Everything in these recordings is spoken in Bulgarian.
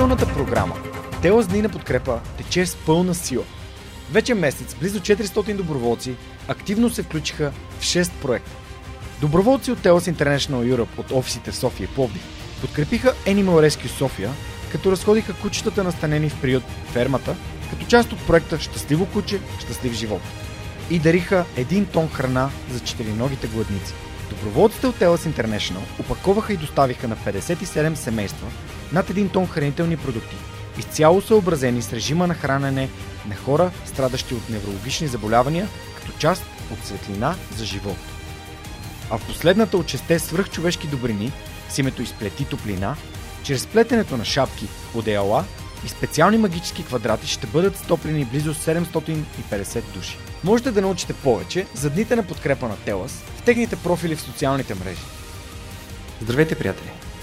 Благотворителната програма Тела с дни на подкрепа тече с пълна сила. Вече месец близо 400 доброволци активно се включиха в 6 проекта. Доброволци от Telos International Europe от офисите в София и Пловдив подкрепиха Animal Rescue София, като разходиха кучетата настанени в приют фермата, като част от проекта Щастливо куче, щастлив живот. И дариха един тон храна за четириногите гладници. Доброволците от Telos International опаковаха и доставиха на 57 семейства над 1 тон хранителни продукти, изцяло съобразени с режима на хранене на хора, страдащи от неврологични заболявания, като част от светлина за живот. А в последната от шесте свръхчовешки добрини, с името изплети топлина, чрез плетенето на шапки, одеяла и специални магически квадрати ще бъдат стоплени близо 750 души. Можете да научите повече за дните на подкрепа на Телас в техните профили в социалните мрежи. Здравейте, приятели!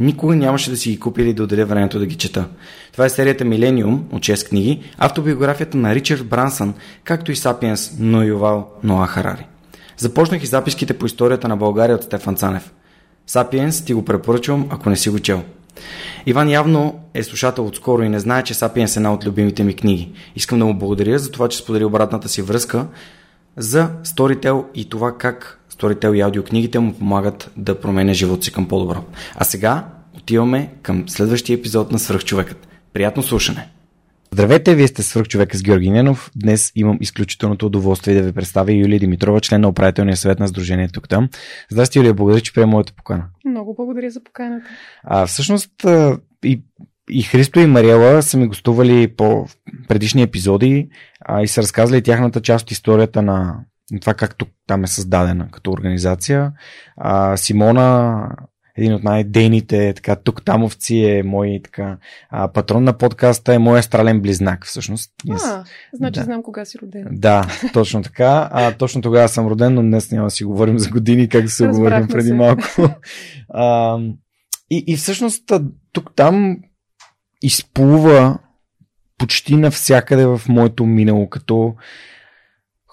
Никога нямаше да си ги купя или да отделя времето да ги чета. Това е серията Милениум от 6 книги, автобиографията на Ричард Брансън, както и Сапиенс, но Ювал Ноа Харари. Започнах и записките по историята на България от Стефан Цанев. Сапиенс ти го препоръчвам, ако не си го чел. Иван явно е слушател отскоро и не знае, че Сапиенс е една от любимите ми книги. Искам да му благодаря за това, че сподели обратната си връзка за Storytel и това как Storytel и аудиокнигите му помагат да променя живота си към по-добро. А сега отиваме към следващия епизод на Свръхчовекът. Приятно слушане! Здравейте, вие сте свръхчовека с Георги Ненов. Днес имам изключителното удоволствие да ви представя Юлия Димитрова, член на управителния съвет на Сдружението тук там. Здрасти, Юлия, благодаря, че приема моята покана. Много благодаря за поканата. А, всъщност и, и Христо и Мариела са ми гостували по предишни епизоди а, и са разказали тяхната част от историята на това как тук там е създадена като организация. А, Симона, един от най-дейните така, тук тамовци е мой така, а, патрон на подкаста, е мой астрален близнак всъщност. А, значи да. знам кога си роден. Да, точно така. А, точно тогава съм роден, но днес няма да си говорим за години, как се говорим преди се. малко. А, и, и всъщност тук там изплува почти навсякъде в моето минало, като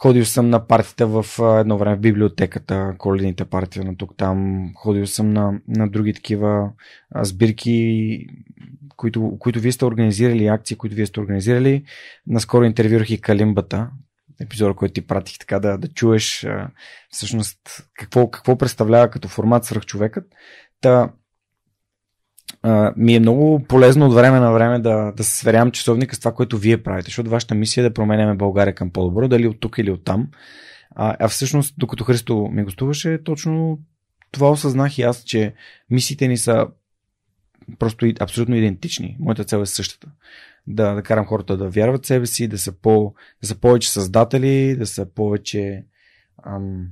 Ходил съм на партията в едно време в библиотеката, коледните партии на тук там. Ходил съм на, на други такива сбирки, които, които вие сте организирали, акции, които вие сте организирали. Наскоро интервюрах и Калимбата, епизода, който ти пратих, така да, да чуеш всъщност какво, какво представлява като формат свръхчовекът. Та, ми е много полезно от време на време да, да се сверявам часовника с това, което вие правите, защото вашата мисия е да променяме България към по-добро, дали от тук или от там. А, а всъщност, докато Христо ми гостуваше, точно това осъзнах и аз, че мисиите ни са просто абсолютно идентични. Моята цел е същата. Да, да карам хората да вярват в себе си, да са, по, да са повече създатели, да са повече. Ам,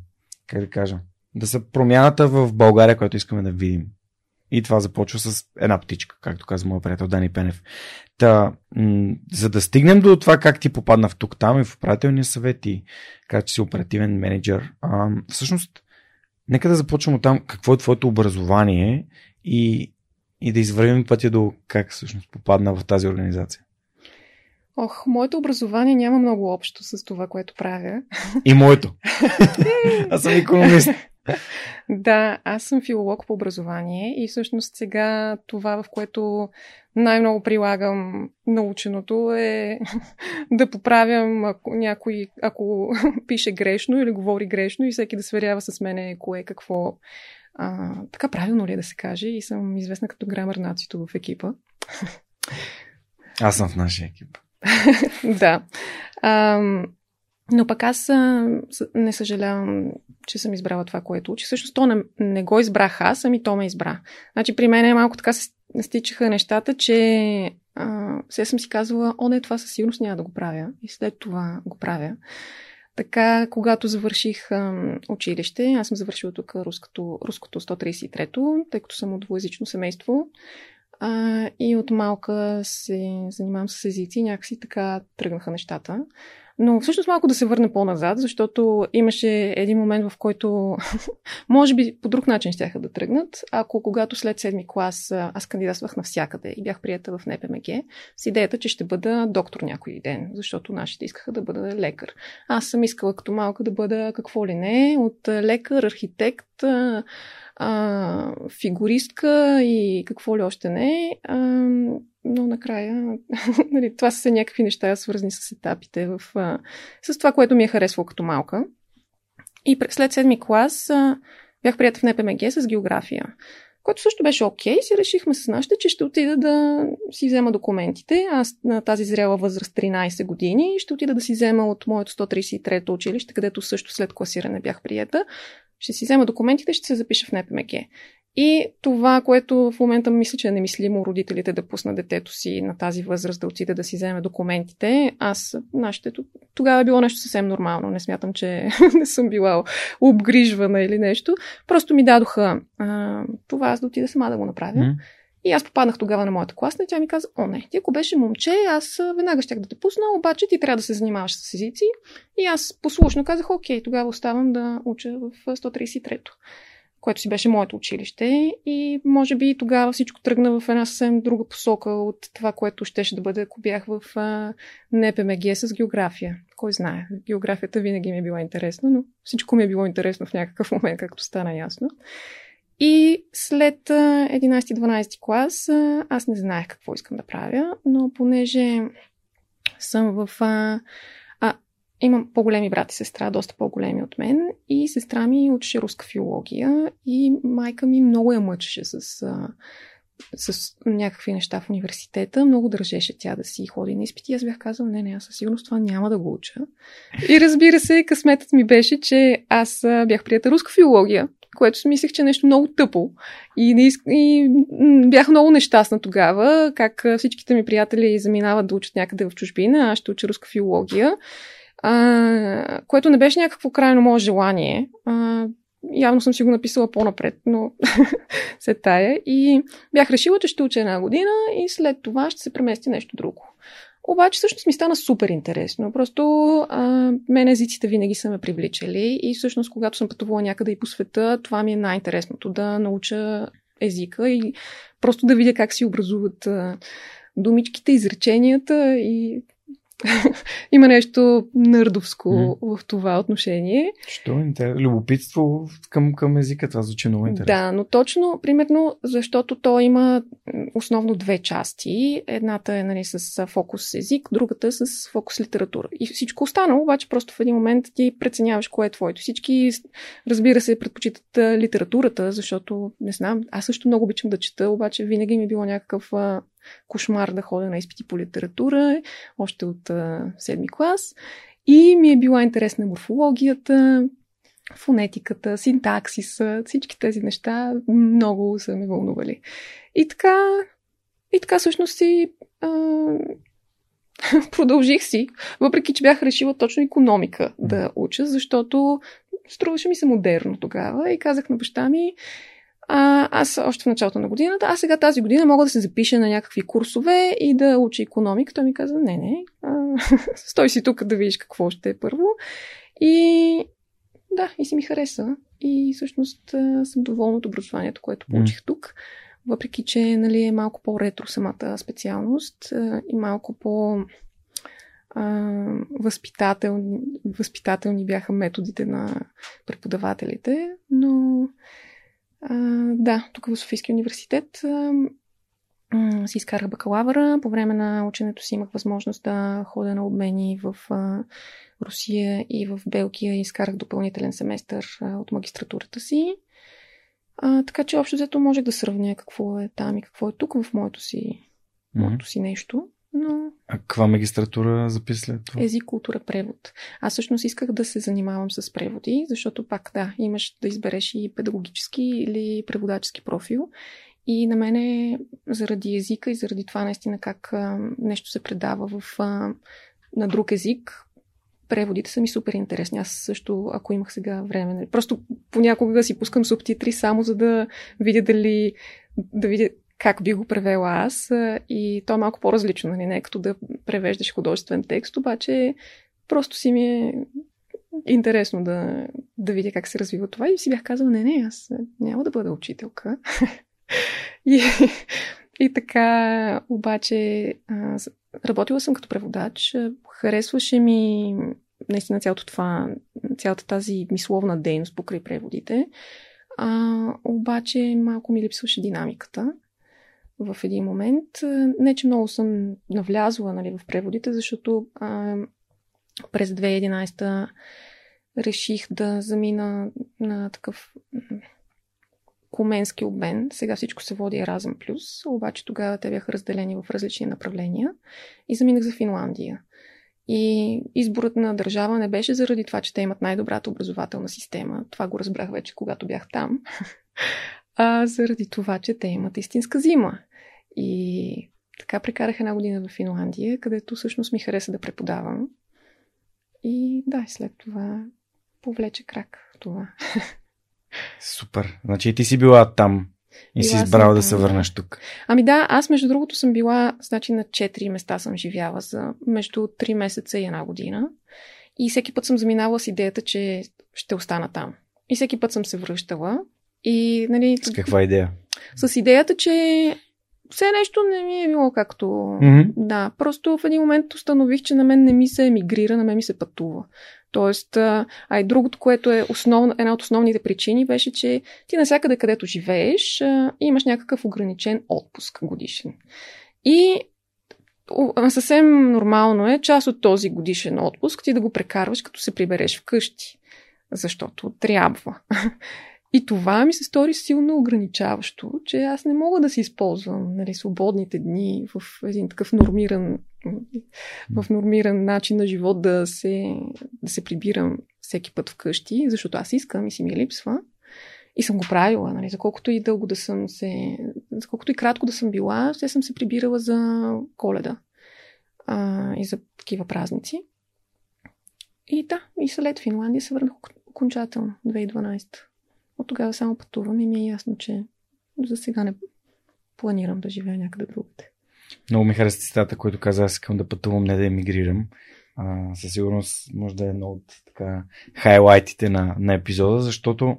как да кажа? Да са промяната в България, която искаме да видим. И това започва с една птичка, както каза моят приятел Дани Пенев. Та, м- за да стигнем до това как ти попадна в тук там и в управителния съвет и как че си оперативен менеджер, а, всъщност, нека да започнем от там какво е твоето образование и, и да извървим пътя до как всъщност попадна в тази организация. Ох, моето образование няма много общо с това, което правя. И моето. Аз съм економист. да, аз съм филолог по образование и всъщност сега това, в което най-много прилагам наученото е да поправям ако някой, ако пише грешно или говори грешно и всеки да сверява с мене кое какво. А, така правилно ли е да се каже и съм известна като грамър нацито в екипа. Аз съм в нашия екип. да. А, Но пък аз не съжалявам, че съм избрала това, което учи. Всъщност то не, не го избрах аз, ами то ме избра. Значи при мен е малко така се стичаха нещата, че а, все съм си казвала, о не, това със сигурност няма да го правя. И след това го правя. Така, когато завърших а, училище, аз съм завършила тук руското, руското 133-то, тъй като съм от двуязично семейство. А, и от малка се занимавам с езици, някакси така тръгнаха нещата. Но всъщност малко да се върне по-назад, защото имаше един момент, в който може би по друг начин ще да тръгнат. Ако когато след седми клас аз кандидатствах навсякъде и бях прията в НПМГ с идеята, че ще бъда доктор някой ден, защото нашите искаха да бъда лекар. Аз съм искала като малка да бъда какво ли не, от лекар, архитект, а, фигуристка и какво ли още не. А, но накрая, нали, това са някакви неща, свързани с етапите, в, а, с това, което ми е харесвало като малка. И след седми клас а, бях приятел в НПМГ с география, което също беше окей. Okay. Си решихме с нашите, че ще отида да си взема документите. Аз на тази зряла възраст 13 години ще отида да си взема от моето 133-то училище, където също след класиране бях приета ще си взема документите, ще се запиша в НПМГ. И това, което в момента мисля, че е немислимо родителите да пуснат детето си на тази възраст да отиде да си вземе документите, аз, нашите, тогава е било нещо съвсем нормално. Не смятам, че не съм била обгрижвана или нещо. Просто ми дадоха а, това, аз да отида сама да го направя. Mm. И аз попаднах тогава на моята класна и тя ми каза, о не, ти ако беше момче, аз веднага щях да те пусна, обаче ти трябва да се занимаваш с езици. И аз послушно казах, окей, тогава оставам да уча в 133-то което си беше моето училище и може би тогава всичко тръгна в една съвсем друга посока от това, което щеше да бъде, ако бях в НПМГ с география. Кой знае, географията винаги ми е била интересна, но всичко ми е било интересно в някакъв момент, както стана ясно. И след 11-12 клас аз не знаех какво искам да правя, но понеже съм в... А, а, имам по-големи брат и сестра, доста по-големи от мен и сестра ми учеше руска филология и майка ми много я мъчеше с... А, с някакви неща в университета. Много държеше тя да си ходи на изпити. Аз бях казала, не, не, аз със сигурност това няма да го уча. И разбира се, късметът ми беше, че аз бях прията руска филология което си мислех, че е нещо много тъпо. И, не иск... и бях много нещастна тогава, как всичките ми приятели заминават да учат някъде в чужбина, аз ще уча руска филология, а, което не беше някакво крайно мое желание. А, явно съм си го написала по-напред, но се тая. И бях решила, че ще уча една година и след това ще се премести нещо друго. Обаче всъщност ми стана супер интересно. Просто а, мен езиците винаги са ме привличали и всъщност когато съм пътувала някъде и по света, това ми е най-интересното да науча езика и просто да видя как си образуват а, думичките, изреченията и Има нещо нърдовско mm. в това отношение. Що? Любопитство към, към езика, това звучи много интересно. Да, но точно, примерно, защото то има основно две части. Едната е нали, с фокус език, другата е с фокус литература. И всичко останало, обаче просто в един момент ти преценяваш кое е твоето. Всички, разбира се, предпочитат литературата, защото, не знам, аз също много обичам да чета, обаче винаги ми е било някакъв кошмар да ходя на изпити по литература, още от а, седми клас. И ми е била интересна морфологията, фонетиката, синтаксиса, всички тези неща много са ме вълнували. И така, и така всъщност си а, продължих си, въпреки че бях решила точно економика да уча, защото струваше ми се модерно тогава и казах на баща ми, а, аз още в началото на годината, а сега тази година мога да се запиша на някакви курсове и да уча економика. Той ми каза, не, не, а, стой си тук да видиш какво ще е първо. И да, и си ми хареса. И всъщност съм доволна от образованието, което получих mm. тук. Въпреки, че нали, е малко по-ретро самата специалност и малко по- възпитателни, възпитателни бяха методите на преподавателите, но а, да, тук в Софийския университет си изкарах бакалавъра. По време на ученето си имах възможност да ходя на обмени в Русия и в Белгия и изкарах допълнителен семестър от магистратурата си. А, така че общо взето можех да сравня какво е там и какво е тук в моето си, mm-hmm. моето си нещо. Но... А каква магистратура записа след това? Език, култура, превод. Аз всъщност исках да се занимавам с преводи, защото пак да, имаш да избереш и педагогически или преводачески профил. И на мене заради езика и заради това наистина как а, нещо се предава в, а, на друг език, преводите са ми супер интересни. Аз също, ако имах сега време, нали, просто понякога си пускам субтитри само за да видя дали да видя как би го превела аз. И то е малко по-различно, нали? не като да превеждаш художествен текст, обаче просто си ми е интересно да, да видя как се развива това. И си бях казала, не, не, аз няма да бъда учителка. и, и така, обаче, работила съм като преводач. Харесваше ми наистина цялото това, цялата тази мисловна дейност покрай преводите. А, обаче малко ми липсваше динамиката в един момент. Не, че много съм навлязла нали, в преводите, защото а, през 2011 реших да замина на такъв коменски обмен. Сега всичко се води Еразъм Плюс, обаче тогава те бяха разделени в различни направления и заминах за Финландия. И изборът на държава не беше заради това, че те имат най-добрата образователна система. Това го разбрах вече, когато бях там. А заради това, че те имат истинска зима. И така прекарах една година в Финландия, където всъщност ми хареса да преподавам. И да, след това повлече крак това. Супер. Значи ти си била там и била си избрала да се върнеш тук. Ами да, аз между другото съм била, значи на 4 места съм живяла за между 3 месеца и една година. И всеки път съм заминала с идеята, че ще остана там. И всеки път съм се връщала. И, нали, с каква идея? С идеята, че все нещо не ми е било както... Mm-hmm. Да, просто в един момент установих, че на мен не ми се емигрира, на мен ми се пътува. Тоест, а и другото, което е основна, една от основните причини, беше, че ти навсякъде, където живееш, имаш някакъв ограничен отпуск годишен. И съвсем нормално е част от този годишен отпуск ти да го прекарваш, като се прибереш вкъщи. Защото трябва. И това ми се стори силно ограничаващо, че аз не мога да си използвам нали, свободните дни в един такъв нормиран, в нормиран начин на живот да се, да се прибирам всеки път вкъщи, защото аз искам и си ми липсва. И съм го правила, нали, за колкото и дълго да съм се, за колкото и кратко да съм била, ще съм се прибирала за коледа а, и за такива празници. И да, и след Финландия се върнах окончателно, 2012. От тогава само пътувам и ми е ясно, че за сега не планирам да живея някъде другаде. Много ми хареса цитата, който каза, аз искам да пътувам, не да емигрирам. А, със сигурност може да е едно от така, хайлайтите на, на епизода, защото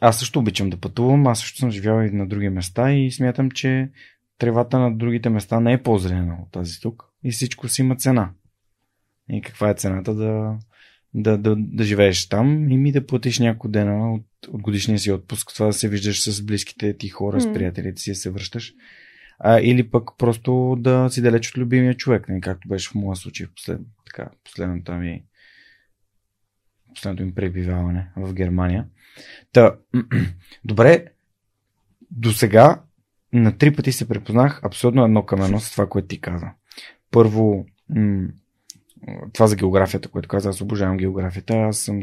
аз също обичам да пътувам, аз също съм живял и на други места и смятам, че тревата на другите места не е по-зелена от тази тук и всичко си има цена. И каква е цената да, да, да, да живееш там и ми да платиш няколко дена от, от годишния си отпуск, това да се виждаш с близките ти хора, mm. с приятелите си, да се връщаш. А, или пък просто да си далеч от любимия човек, не, както беше в моя случай в послед, така, последната ми последното ми пребиваване в Германия. Та, добре, до сега на три пъти се препознах абсолютно едно към едно с това, което ти каза. Първо, м- това за географията, което каза, аз обожавам географията. Аз съм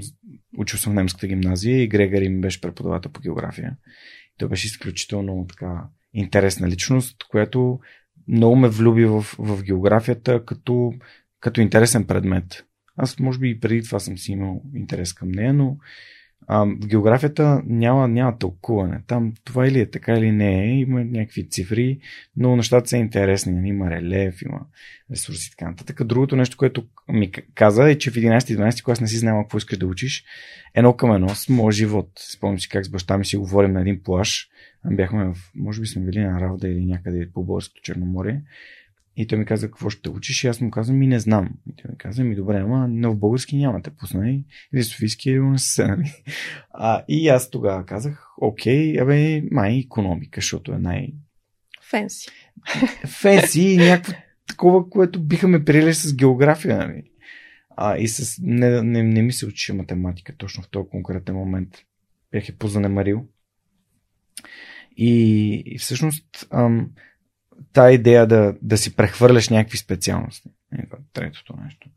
учил съм в немската гимназия и Грегори ми беше преподавател по география. Той беше изключително така интересна личност, която много ме влюби в, в географията като, като интересен предмет. Аз може би и преди това съм си имал интерес към нея, но а, в географията няма, няма тълкуване. Там това или е така или не е. Има някакви цифри, но нещата са интересни. Нали? Има релеф, има ресурси и така нататък. Другото нещо, което ми каза е, че в 11-12 клас не си знал какво искаш да учиш. Едно към едно с моят живот. Спомням си как с баща ми си говорим на един плаш. Бяхме в, може би сме били на Равда или някъде по Българското Черноморие. И той ми каза, какво ще учиш? И аз му казвам, ми не знам. И той ми каза, ми добре, ама но в български няма те пусна. И в Софийски е университет, нали? А, и аз тогава казах, окей, абе, май економика, защото е най... Фенси. Фенси и някакво такова, което биха ме приели с география, нали? А, и с... Не, не, не ми се учи математика точно в този конкретен момент. Бях е позанемарил. И, и всъщност ам, та идея да, да си прехвърляш някакви специалности. Е, третото нещо.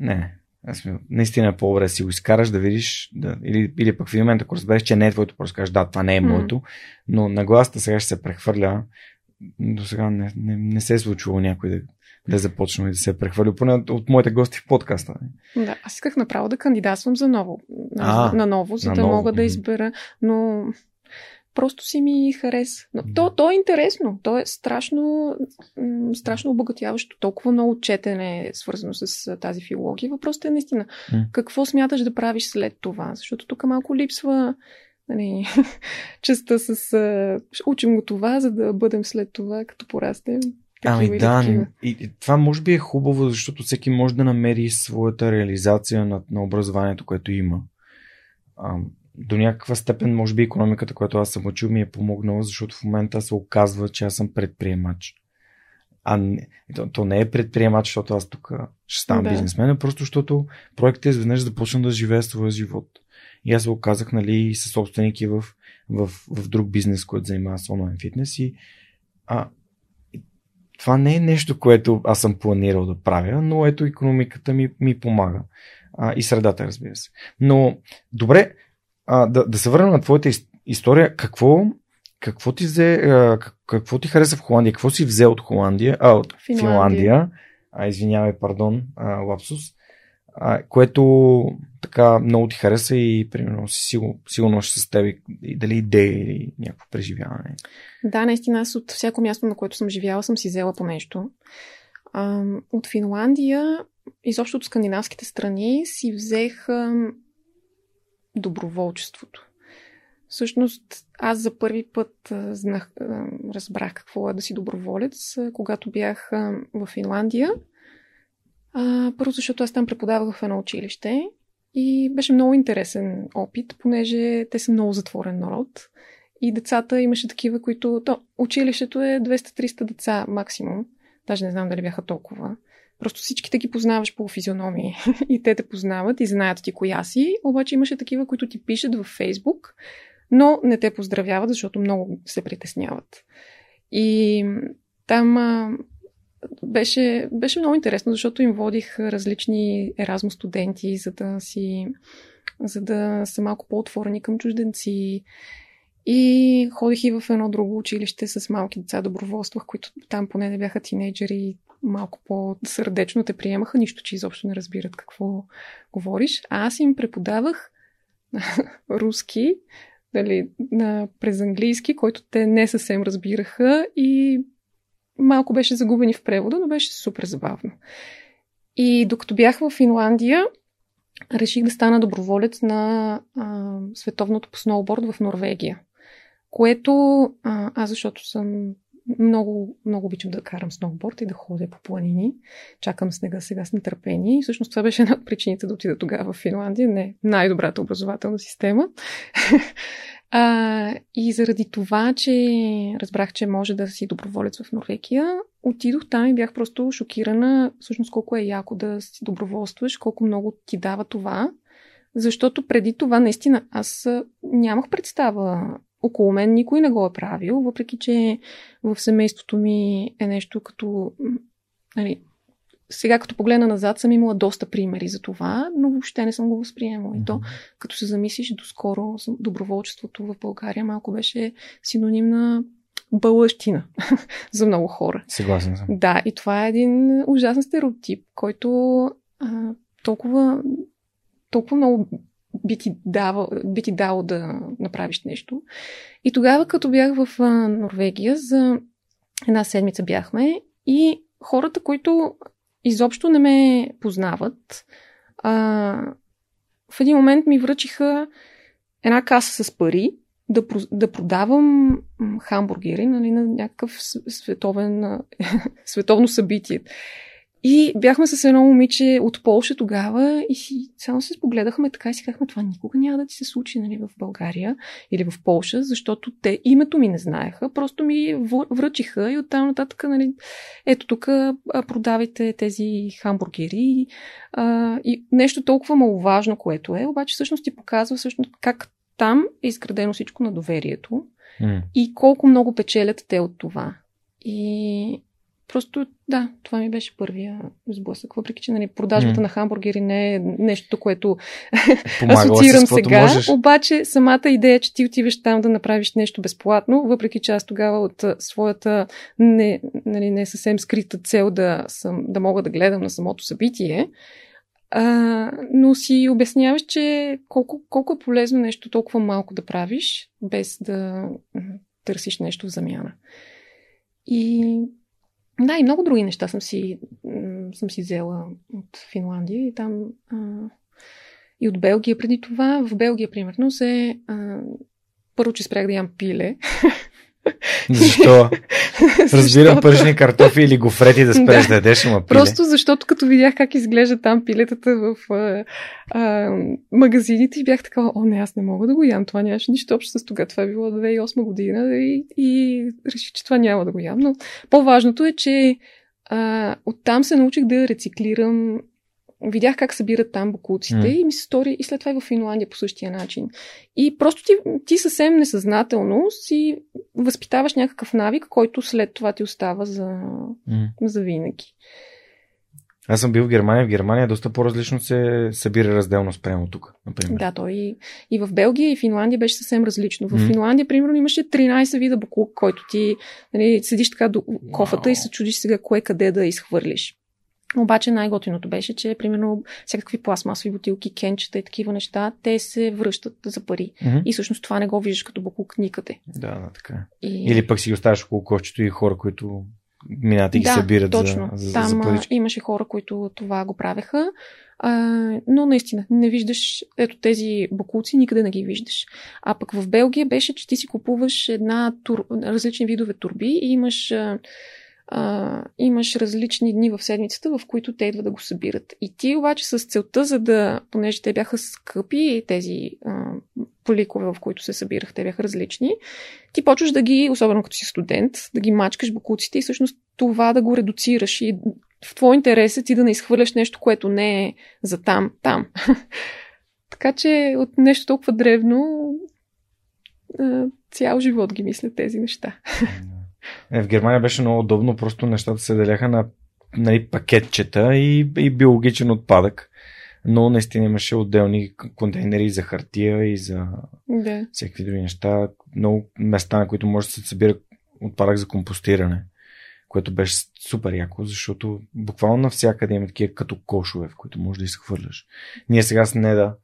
Не, аз ми, наистина е по-добре да си го изкараш, да видиш, да, или, или пък в един момент, ако разбереш, че не е твоето, просто кажеш, да, това не е моето, но нагласта сега ще се прехвърля. До сега не, не, не се е случило някой да, да започна и да се е прехвърля, поне от, от моите гости в подкаста. Да, аз исках направо да кандидатствам за ново, а, на ново, за на да ново. мога да избера, но просто си ми хареса. Но то, то е интересно. То е страшно, страшно обогатяващо. Толкова много четене е свързано с тази филология. Въпросът е наистина какво смяташ да правиш след това. Защото тук малко липсва нали, частта с учим го това, за да бъдем след това, като порастем. Ами да, и, и това може би е хубаво, защото всеки може да намери своята реализация на, на образованието, което има. А, до някаква степен, може би, економиката, която аз съм учил, ми е помогнала, защото в момента се оказва, че аз съм предприемач. А не, то, то не е предприемач, защото аз тук ще ставам да. бизнесмен, а просто защото проектът изведнъж започна да живее своя живот. И аз се оказах, нали, със собственики в, в, в друг бизнес, който занимава с онлайн фитнес и а, това не е нещо, което аз съм планирал да правя, но ето економиката ми, ми помага. А, и средата, разбира се. Но, добре, а, да, да се върнем на твоята история. Какво, какво ти взе, а, какво ти хареса в Холандия? Какво си взе от Холандия? А, от Финландия. Финландия. А, извинявай, пардон, а, лапсус. А, което така много ти хареса и примерно си сигурно, сигурно ще с теб и дали идея или някакво преживяване. Да, наистина аз от всяко място, на което съм живяла, съм си взела по нещо. А, от Финландия, изобщо от скандинавските страни, си взех доброволчеството. Всъщност, аз за първи път знах, разбрах какво е да си доброволец, когато бях в Финландия. Първо, защото аз там преподавах в едно училище и беше много интересен опит, понеже те са много затворен народ. И децата имаше такива, които... То, училището е 200-300 деца максимум. Даже не знам дали бяха толкова. Просто всичките ги познаваш по физиономии и те те познават и знаят ти коя си. Обаче имаше такива, които ти пишат във Фейсбук, но не те поздравяват, защото много се притесняват. И там а, беше, беше много интересно, защото им водих различни еразмо студенти, за да си за да са малко по-отворени към чужденци. И ходих и в едно друго училище с малки деца доброволства, които там поне не бяха тинейджери, малко по-сърдечно те приемаха, нищо, че изобщо не разбират какво говориш. А аз им преподавах руски, дали, на, през английски, който те не съвсем разбираха и малко беше загубени в превода, но беше супер забавно. И докато бях в Финландия, реших да стана доброволец на а, световното по сноуборд в Норвегия. Което а, аз, защото съм много, много обичам да карам сноуборд и да ходя по планини. Чакам снега сега с нетърпение. И всъщност това беше една от причините да отида тогава в Финландия. Не най-добрата образователна система. а, и заради това, че разбрах, че може да си доброволец в Норвегия, отидох там и бях просто шокирана всъщност колко е яко да си доброволстваш, колко много ти дава това. Защото преди това наистина аз нямах представа около мен никой не го е правил, въпреки че в семейството ми е нещо като. Нали, сега, като погледна назад, съм имала доста примери за това, но въобще не съм го възприемала. И то, като се замислиш, доскоро доброволчеството в България малко беше синоним на бълъщина за много хора. Съгласен съм. Да, и това е един ужасен стереотип, който а, толкова, толкова много би ти, дал, би ти дало да направиш нещо. И тогава, като бях в Норвегия, за една седмица бяхме и хората, които изобщо не ме познават, а, в един момент ми връчиха една каса с пари да, да продавам хамбургери нали, на някакъв световен, световно събитие. И бяхме с едно момиче от Полша тогава и си, само се спогледахме така и си казахме, това никога няма да ти се случи нали, в България или в Полша, защото те името ми не знаеха, просто ми връчиха и оттам нататък, нали, ето тук продавайте тези хамбургери а, и нещо толкова маловажно, което е, обаче всъщност ти показва всъщност как там е изградено всичко на доверието mm. и колко много печелят те от това. И Просто, да, това ми беше първия сблъсък. Въпреки, че нали, продажбата mm. на хамбургери не е нещо, което асоциирам сега. Можеш. Обаче, самата идея, че ти отиваш там да направиш нещо безплатно, въпреки че аз тогава от своята не, нали, не съвсем скрита цел да, съм, да мога да гледам на самото събитие, а, но си обясняваш, че колко, колко е полезно нещо толкова малко да правиш, без да търсиш нещо в замяна. И да, и много други неща съм си, съм си взела от Финландия и там а, и от Белгия преди това. В Белгия, примерно, се а, първо, че спрях да ям пиле. Защо? Разбирам пържени картофи или гофрети да спреш да, да ядеш, ама пиле. Просто защото като видях как изглежда там пилетата в а, а, магазините и бях така, о не, аз не мога да го ям, това нямаше нищо общо с тогава. Това е било 2008 година и, и реших, че това няма да го ям. Но по-важното е, че а, оттам се научих да рециклирам видях как събират там бокуците mm. и ми се стори и след това и в Финландия по същия начин. И просто ти, ти съвсем несъзнателно си възпитаваш някакъв навик, който след това ти остава за, mm. за винаги. Аз съм бил в Германия. В Германия доста по-различно се събира разделно спрямо тук, например. Да, той и, и в Белгия и Финландия беше съвсем различно. В mm. Финландия, примерно, имаше 13 вида буклук, който ти нали, седиш така до кофата wow. и се чудиш сега кое къде да изхвърлиш. Обаче най-готиното беше, че примерно всякакви пластмасови бутилки, кенчета и такива неща, те се връщат за пари. Mm-hmm. И всъщност това не го виждаш като буклук никъде. Да, да, така. И... Или пък си оставаш около кошчето и хора, които минат и ги да, събират точно. за, за, Там за парички. имаше хора, които това го правеха. А, но наистина, не виждаш ето тези бокуци, никъде не ги виждаш. А пък в Белгия беше, че ти си купуваш една тур... различни видове турби и имаш а, а, имаш различни дни в седмицата, в които те идват да го събират. И ти обаче с целта, за да, понеже те бяха скъпи, тези а, поликове, в които се събирах, те бяха различни, ти почваш да ги, особено като си студент, да ги мачкаш бакуците и всъщност това да го редуцираш. И в твой интерес е ти да не изхвърляш нещо, което не е за там, там. така че от нещо толкова древно цял живот ги мисля тези неща. Е, в Германия беше много удобно, просто нещата се деляха на нали, пакетчета и, и биологичен отпадък. Но наистина имаше отделни контейнери за хартия и за да. всякакви други неща. Много места, на които може да се събира отпадък за компостиране, което беше супер яко, защото буквално навсякъде има такива като кошове, в които можеш да изхвърляш. Ние сега с Неда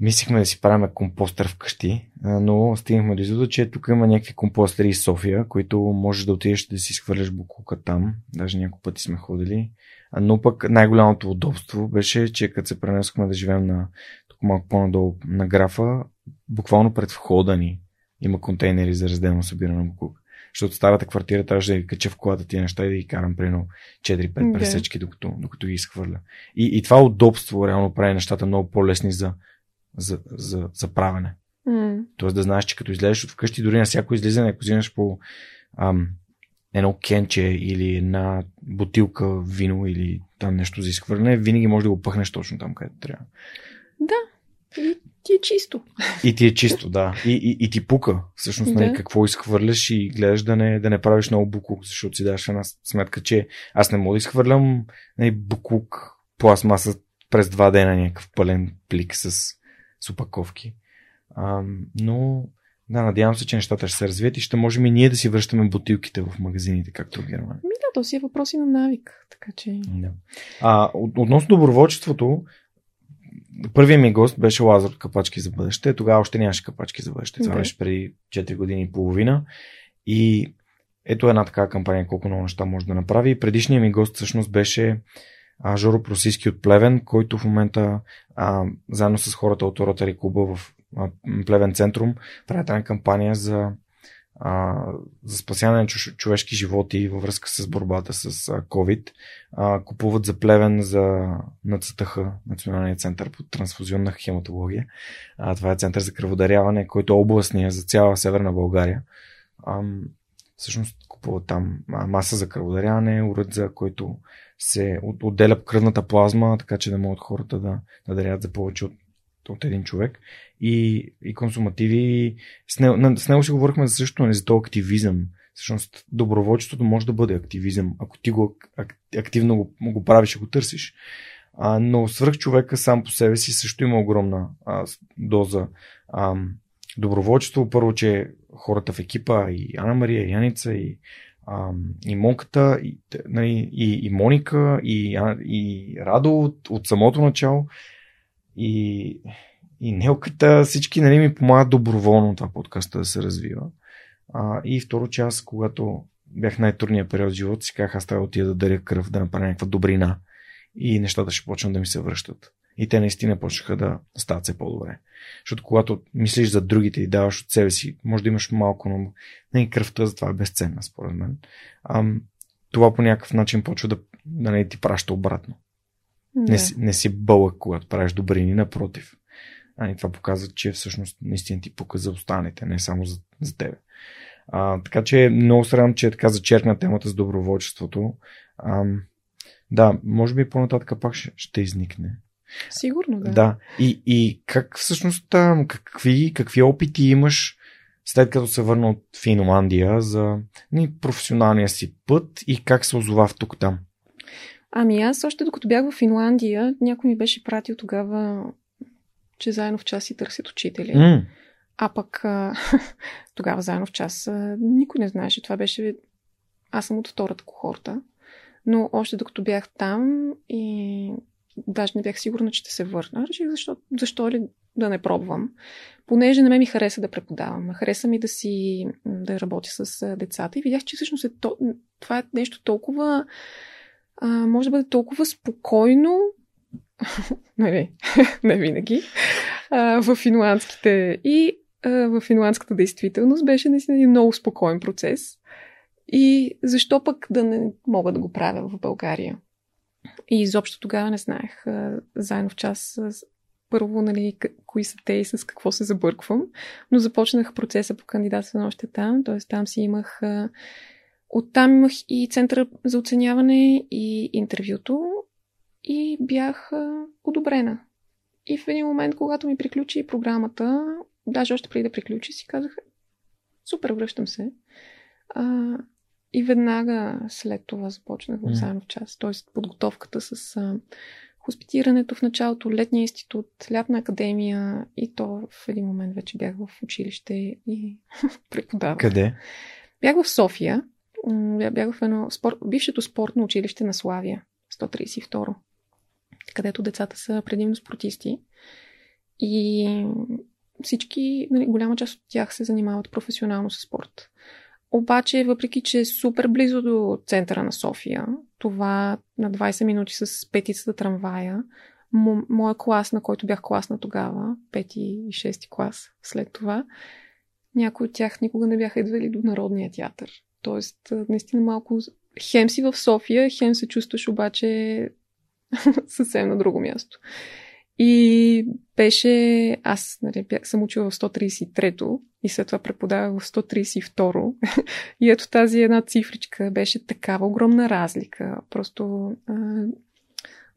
Мислихме да си правим компостър вкъщи, но стигнахме до извода, че тук има някакви компостери в София, които можеш да отидеш да си схвърляш буклука там. Даже няколко пъти сме ходили. Но пък най-голямото удобство беше, че като се пренесохме да живеем на тук малко по-надолу на графа, буквално пред входа ни има контейнери за разделно събиране на буклук. Защото старата квартира трябваше да ги кача в колата тия неща и да ги карам примерно 4-5 пресечки, докато, докато ги изхвърля. И, и това удобство реално прави нещата много по-лесни за за, за, за правене. Mm. Тоест да знаеш, че като излезеш от вкъщи, дори на всяко излизане, ако взимаш по ам, едно кенче или една бутилка вино или там нещо за изхвърляне, винаги можеш да го пъхнеш точно там, където трябва. Да. И ти е чисто. И ти е чисто, да. И, и, и ти пука, всъщност, нали, да. какво изхвърляш и гледаш да не, да не правиш много буклук, защото си даш една сметка, че аз не мога да изхвърлям нали, буклук, пластмаса през два дена някакъв пълен плик с с опаковки. А, но да, надявам се, че нещата ще се развият и ще можем и ние да си връщаме бутилките в магазините, както в Германия. Ми да, то си е въпрос и на навик. Така че... Да. А, относно доброволчеството, първият ми гост беше Лазар Капачки за бъдеще. Тогава още нямаше капачки за бъдеще. Това да. беше преди 4 години и половина. И ето една така кампания, колко много неща може да направи. Предишният ми гост всъщност беше а, Жоро Просиски от Плевен, който в момента а, заедно с хората от Ротари клуба в а, Плевен Центрум правят една кампания за, а, за спасяване на човешки животи във връзка с борбата с а, COVID. А, купуват за Плевен за НЦТХ, Националния център по трансфузионна хематология. А, това е център за кръводаряване, който е областния за цяла Северна България. А, всъщност купуват там маса за кръводаряване, уред за който се отделя кръвната плазма, така че да могат хората да, да дарят за повече от, от един човек. И, и консумативи. С него, с него си говорихме за също нали, за този активизъм. Всъщност, доброволчеството може да бъде активизъм, ако ти го активно го, го правиш го търсиш. А, но свръх човека сам по себе си също има огромна а, доза а, доброволчество. Първо, че хората в екипа, и Ана Мария, и Яница, и, а, и Монката, и, нали, и, и Моника, и, и Радо от, от самото начало, и, и Нелката, всички нали, ми помагат доброволно това подкаста да се развива. А, и второ, че аз, когато бях най-трудния период в живота си, казах, аз трябва да отида да даря кръв, да направя някаква добрина и нещата ще почнат да ми се връщат. И те наистина почнаха да стават все по-добре. Защото когато мислиш за другите и даваш от себе си, може да имаш малко, но не и кръвта за това е безценна, според мен. А, това по някакъв начин почва да, да не ти праща обратно. Да. Не, си, не си бълък, когато правиш добрини, напротив. А, и това показва, че всъщност наистина ти пука за останалите, не само за, за тебе. А, така че много срам, че е така зачеркна темата с доброволчеството. А, да, може би по-нататък пак ще, ще изникне. Сигурно, да. Да. И, и как всъщност там, какви, какви опити имаш след като се върна от Финландия за ни, професионалния си път и как се озова в тук там? Ами аз още докато бях в Финландия, някой ми беше пратил тогава, че заедно в час си търсят учители. Mm. А пък тогава заедно в час никой не знаеше. Това беше... Аз съм от втората кохорта. Но още докато бях там и даже не бях сигурна, че ще се върна, реших защо, защо ли да не пробвам. Понеже на мен ми хареса да преподавам. Хареса ми да си да работя с децата и видях, че всъщност е то, това е нещо толкова а, може да бъде толкова спокойно не, не винаги, а, в финландските и а, в финландската действителност беше наистина един много спокоен процес. И защо пък да не мога да го правя в България? И изобщо тогава не знаех. Заедно в час първо, нали, кои са те и с какво се забърквам, но започнах процеса по кандидатстване още там, т.е. там си имах Оттам имах и центъра за оценяване и интервюто и бях одобрена. И в един момент, когато ми приключи програмата, даже още преди да приключи, си казах, супер, връщам се. А, и веднага след това започнах в заедно в час. Т.е. подготовката с а, хоспитирането в началото, летния институт, лятна академия и то в един момент вече бях в училище и преподавах. Къде? Бях в София. Бях в едно спор... бившето спортно училище на Славия, 132, където децата са предимно спортисти. И всички, нали, голяма част от тях се занимават професионално с спорт. Обаче, въпреки че е супер близо до центъра на София, това на 20 минути с петицата трамвая, моя клас, на който бях класна тогава, пети и шести клас след това, някои от тях никога не бяха идвали до Народния театър. Тоест, наистина малко хем си в София, хем се чувстваш обаче съвсем на друго място. И беше, аз нали, съм учила в 133-то и след това преподавах в 132-ро. и ето тази една цифричка беше такава огромна разлика. Просто, а,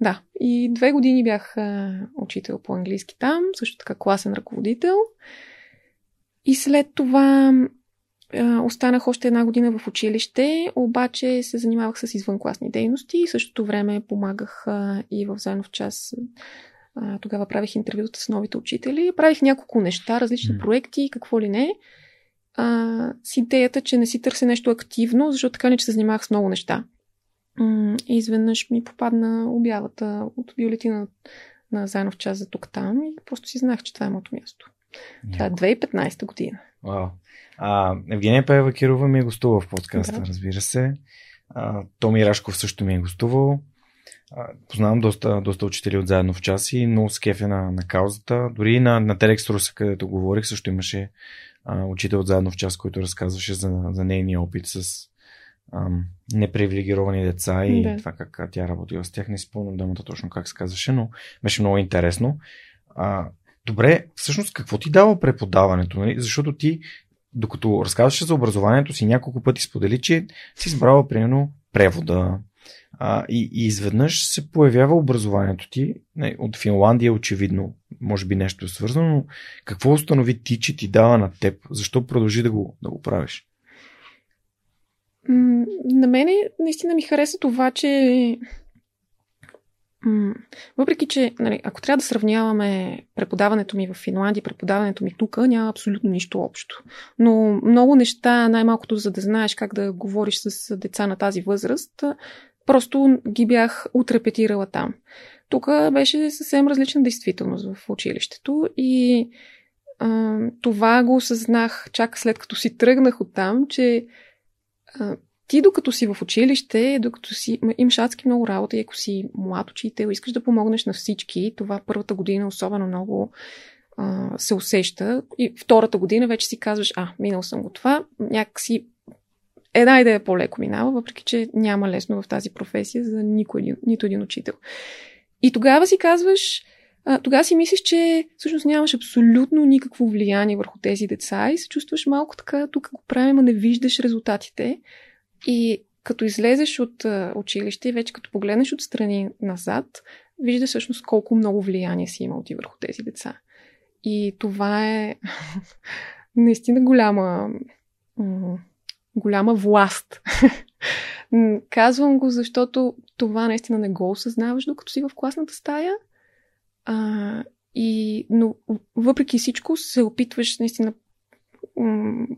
да. И две години бях а, учител по английски там, също така класен ръководител. И след това а, останах още една година в училище, обаче се занимавах с извънкласни дейности и същото време помагах а, и в заедно в час а, тогава правих интервюта с новите учители. Правих няколко неща, различни mm. проекти, какво ли не. А, с идеята, че не си търся нещо активно, защото така не че се занимавах с много неща. И изведнъж ми попадна обявата от бюлетина на заедно в час за тук-там и просто си знах, че това е моето място. Това е 2015 година. Вау. А, Евгения Пева Кирова ми е гостувала в подкаста, да. разбира се. А, Томи Рашков също ми е гостувал. Познавам доста, доста учители от заедно в час и много скефе на, на каузата. Дори на, на Телекс Руса, където говорих, също имаше а, учител от заедно в час, който разказваше за, за нейния опит с ам, непривилегировани деца и да. това как тя работила с тях. Не спомням думата точно как се казваше, но беше много интересно. А, добре, всъщност какво ти дава преподаването? Нали? Защото ти, докато разказваше за образованието си, няколко пъти сподели, че си избрала примерно превода, а, и, и изведнъж се появява образованието ти. Не, от Финландия очевидно, може би нещо е свързано, но какво установи ти, че ти дава на теб? Защо продължи да го, да го правиш? на мене наистина ми хареса това, че въпреки, че нали, ако трябва да сравняваме преподаването ми в Финландия, преподаването ми тук, няма абсолютно нищо общо. Но много неща, най-малкото за да знаеш как да говориш с деца на тази възраст, просто ги бях отрепетирала там. Тук беше съвсем различна действителност в училището и а, това го осъзнах чак след като си тръгнах от там, че а, ти докато си в училище, докато си имаш адски много работа и ако си млад учител, искаш да помогнеш на всички, това първата година особено много а, се усеща. И втората година вече си казваш, а, минал съм го това, някакси една идея по-леко минава, въпреки че няма лесно в тази професия за никой, нито един учител. И тогава си казваш, тогава си мислиш, че всъщност нямаш абсолютно никакво влияние върху тези деца и се чувстваш малко така, тук го правим, а не виждаш резултатите. И като излезеш от училище и вече като погледнеш отстрани назад, виждаш всъщност колко много влияние си имал ти върху тези деца. И това е наистина голяма, голяма власт. Казвам го, защото това наистина не го осъзнаваш, докато си в класната стая. А, и, но въпреки всичко се опитваш наистина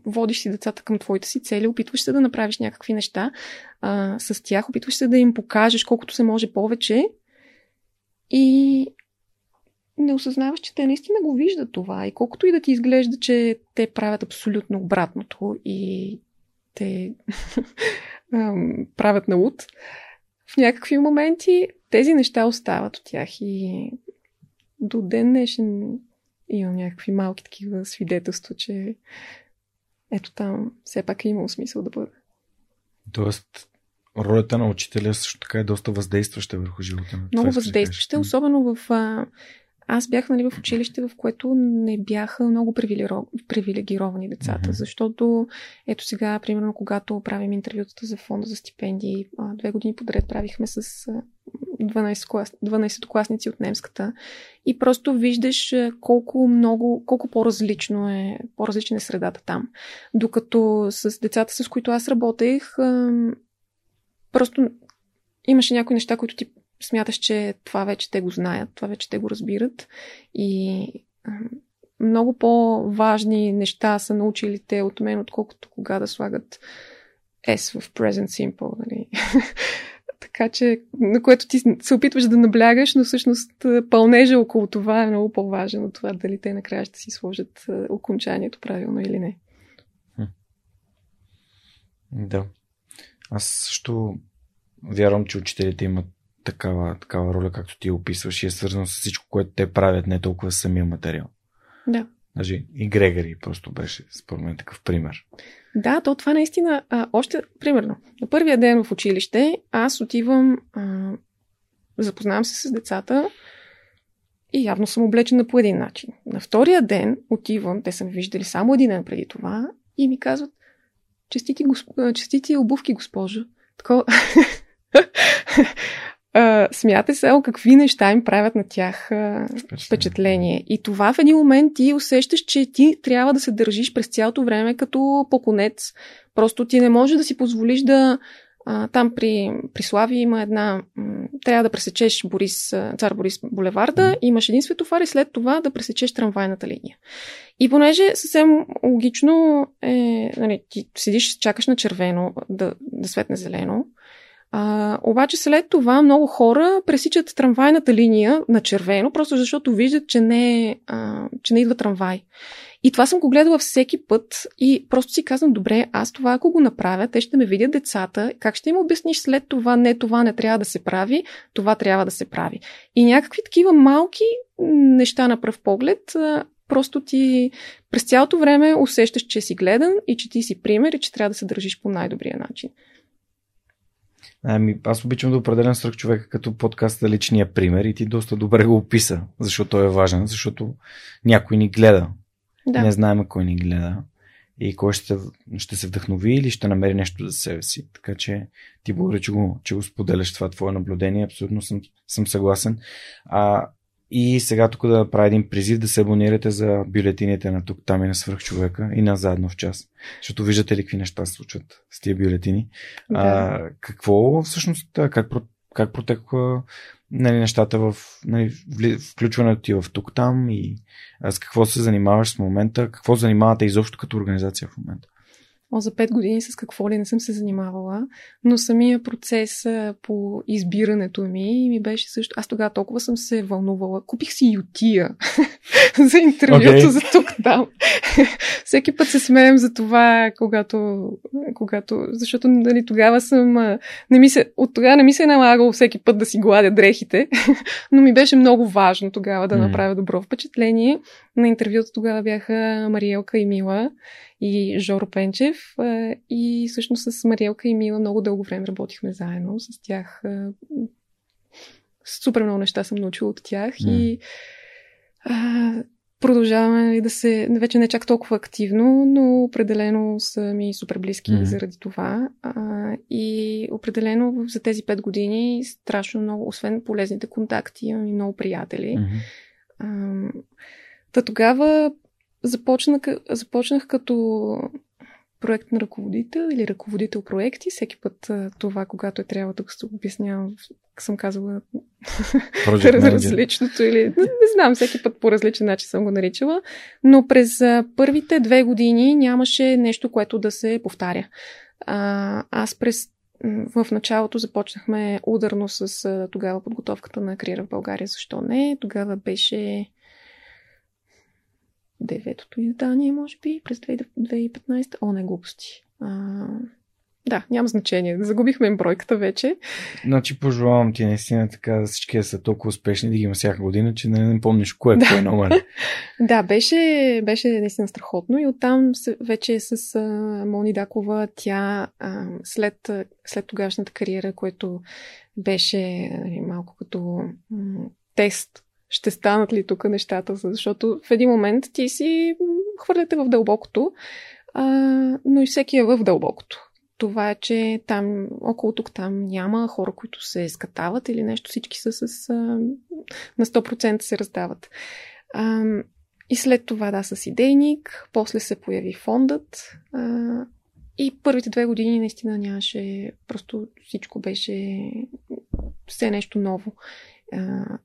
водиш си децата към твоите си цели, опитваш се да направиш някакви неща а, с тях, опитваш се да им покажеш колкото се може повече и не осъзнаваш, че те наистина го виждат това и колкото и да ти изглежда, че те правят абсолютно обратното и те правят на луд, в някакви моменти тези неща остават от тях и до ден днешен имам някакви малки такива свидетелства, че ето там все пак е имало смисъл да бъде. Тоест, ролята на учителя също така е доста въздействаща върху живота. Много въздействаща, особено в а, аз бях нали, в училище, в което не бяха много привилегировани децата, mm-hmm. защото ето сега, примерно, когато правим интервютата за фонда за стипендии, две години подред правихме с 12, клас, 12 класници от немската и просто виждаш колко много, колко по-различно е, по-различна е средата там. Докато с децата, с които аз работех, просто имаше някои неща, които ти смяташ, че това вече те го знаят, това вече те го разбират и много по-важни неща са научили те от мен, отколкото кога да слагат S в Present Simple. Нали? така че, на което ти се опитваш да наблягаш, но всъщност пълнежа около това е много по-важен от това дали те накрая ще си сложат окончанието правилно или не. Да. Аз също вярвам, че учителите имат такава, такава роля, както ти описваш, и е свързано с всичко, което те правят, не толкова самия материал. Да. Даже и Грегори просто беше, според мен, такъв пример. Да, то това наистина, а, още, примерно, на първия ден в училище, аз отивам, а, запознавам се с децата и явно съм облечена по един начин. На втория ден отивам, те са ме виждали само един ден преди това и ми казват, честити, госп... честити обувки, госпожо. Такова... а, смятай само какви неща им правят на тях а, впечатление. впечатление. И това в един момент ти усещаш, че ти трябва да се държиш през цялото време като поконец. Просто ти не може да си позволиш да а, там при, при Слави има една... М- трябва да пресечеш Борис, цар Борис булеварда, mm. имаш един светофар и след това да пресечеш трамвайната линия. И понеже съвсем логично е, нали, ти седиш, чакаш на червено да, да светне зелено, а, обаче след това много хора пресичат трамвайната линия на червено, просто защото виждат, че не, а, че не идва трамвай. И това съм го гледала всеки път и просто си казвам, добре, аз това ако го направя, те ще ме видят децата, как ще им обясниш след това, не, това не трябва да се прави, това трябва да се прави. И някакви такива малки неща на пръв поглед, просто ти през цялото време усещаш, че си гледан и че ти си пример и че трябва да се държиш по най-добрия начин. Ами, аз обичам да определям свърх човека като подкаст за личния пример и ти доста добре го описа, защото той е важен, защото някой ни гледа. Да. Не знаем кой ни гледа и кой ще, ще се вдъхнови или ще намери нещо за себе си. Така че ти благодаря, че го, че го споделяш това твое наблюдение. Абсолютно съм, съм съгласен. А, и сега тук да правя един призив да се абонирате за бюлетините на тук, там и на свръхчовека и на заедно в час. Защото виждате ли какви неща се случват с тия бюлетини. Да. А, какво всъщност, как, как протеква нали, нещата в нали, включването ти в тук там и с какво се занимаваш в момента, какво занимавате изобщо като организация в момента? О, за 5 години с какво ли не съм се занимавала, но самия процес по избирането ми ми беше също. Аз тогава толкова съм се вълнувала. Купих си ютия за интервюто okay. за тук там. Всеки път се смеем за това, когато, когато защото нали, тогава съм. Не ми се, от тогава не ми се е налагало всеки път да си гладя дрехите, но ми беше много важно тогава да направя добро впечатление. На интервюто тогава бяха Мариелка и Мила и Жоро Пенчев. И всъщност с Мариелка и Мила много дълго време работихме заедно. С тях супер много неща съм научила от тях mm. и а, продължаваме да се, вече не чак толкова активно, но определено са ми супер близки mm. заради това. А, и определено за тези пет години страшно много, освен полезните контакти, имам и много приятели. Mm-hmm. А, Та тогава започнах, започнах като проект на ръководител или ръководител проекти. Всеки път това, когато е трябва да се обяснявам, съм казала различното или не, не знам, всеки път по различен начин съм го наричала. Но през първите две години нямаше нещо, което да се повтаря. А, аз през в началото започнахме ударно с тогава подготовката на Криера в България. Защо не? Тогава беше деветото издание, може би, през 2015. О, не глупости. А, да, няма значение. Загубихме бройката вече. Значи пожелавам ти наистина така всички да са толкова успешни да ги има всяка година, че не, не помниш кое, да. кое е номер. да, беше, беше наистина страхотно и оттам вече с а, Мони Дакова тя а, след, след тогашната кариера, което беше нали, малко като м- тест ще станат ли тук нещата, защото в един момент ти си хвърляте в дълбокото, а, но и всеки е в дълбокото. Това е, че там, около тук там няма хора, които се скатават или нещо, всички са с, а, на 100% се раздават. А, и след това, да, с идейник, после се появи фондът а, и първите две години наистина нямаше, просто всичко беше все нещо ново.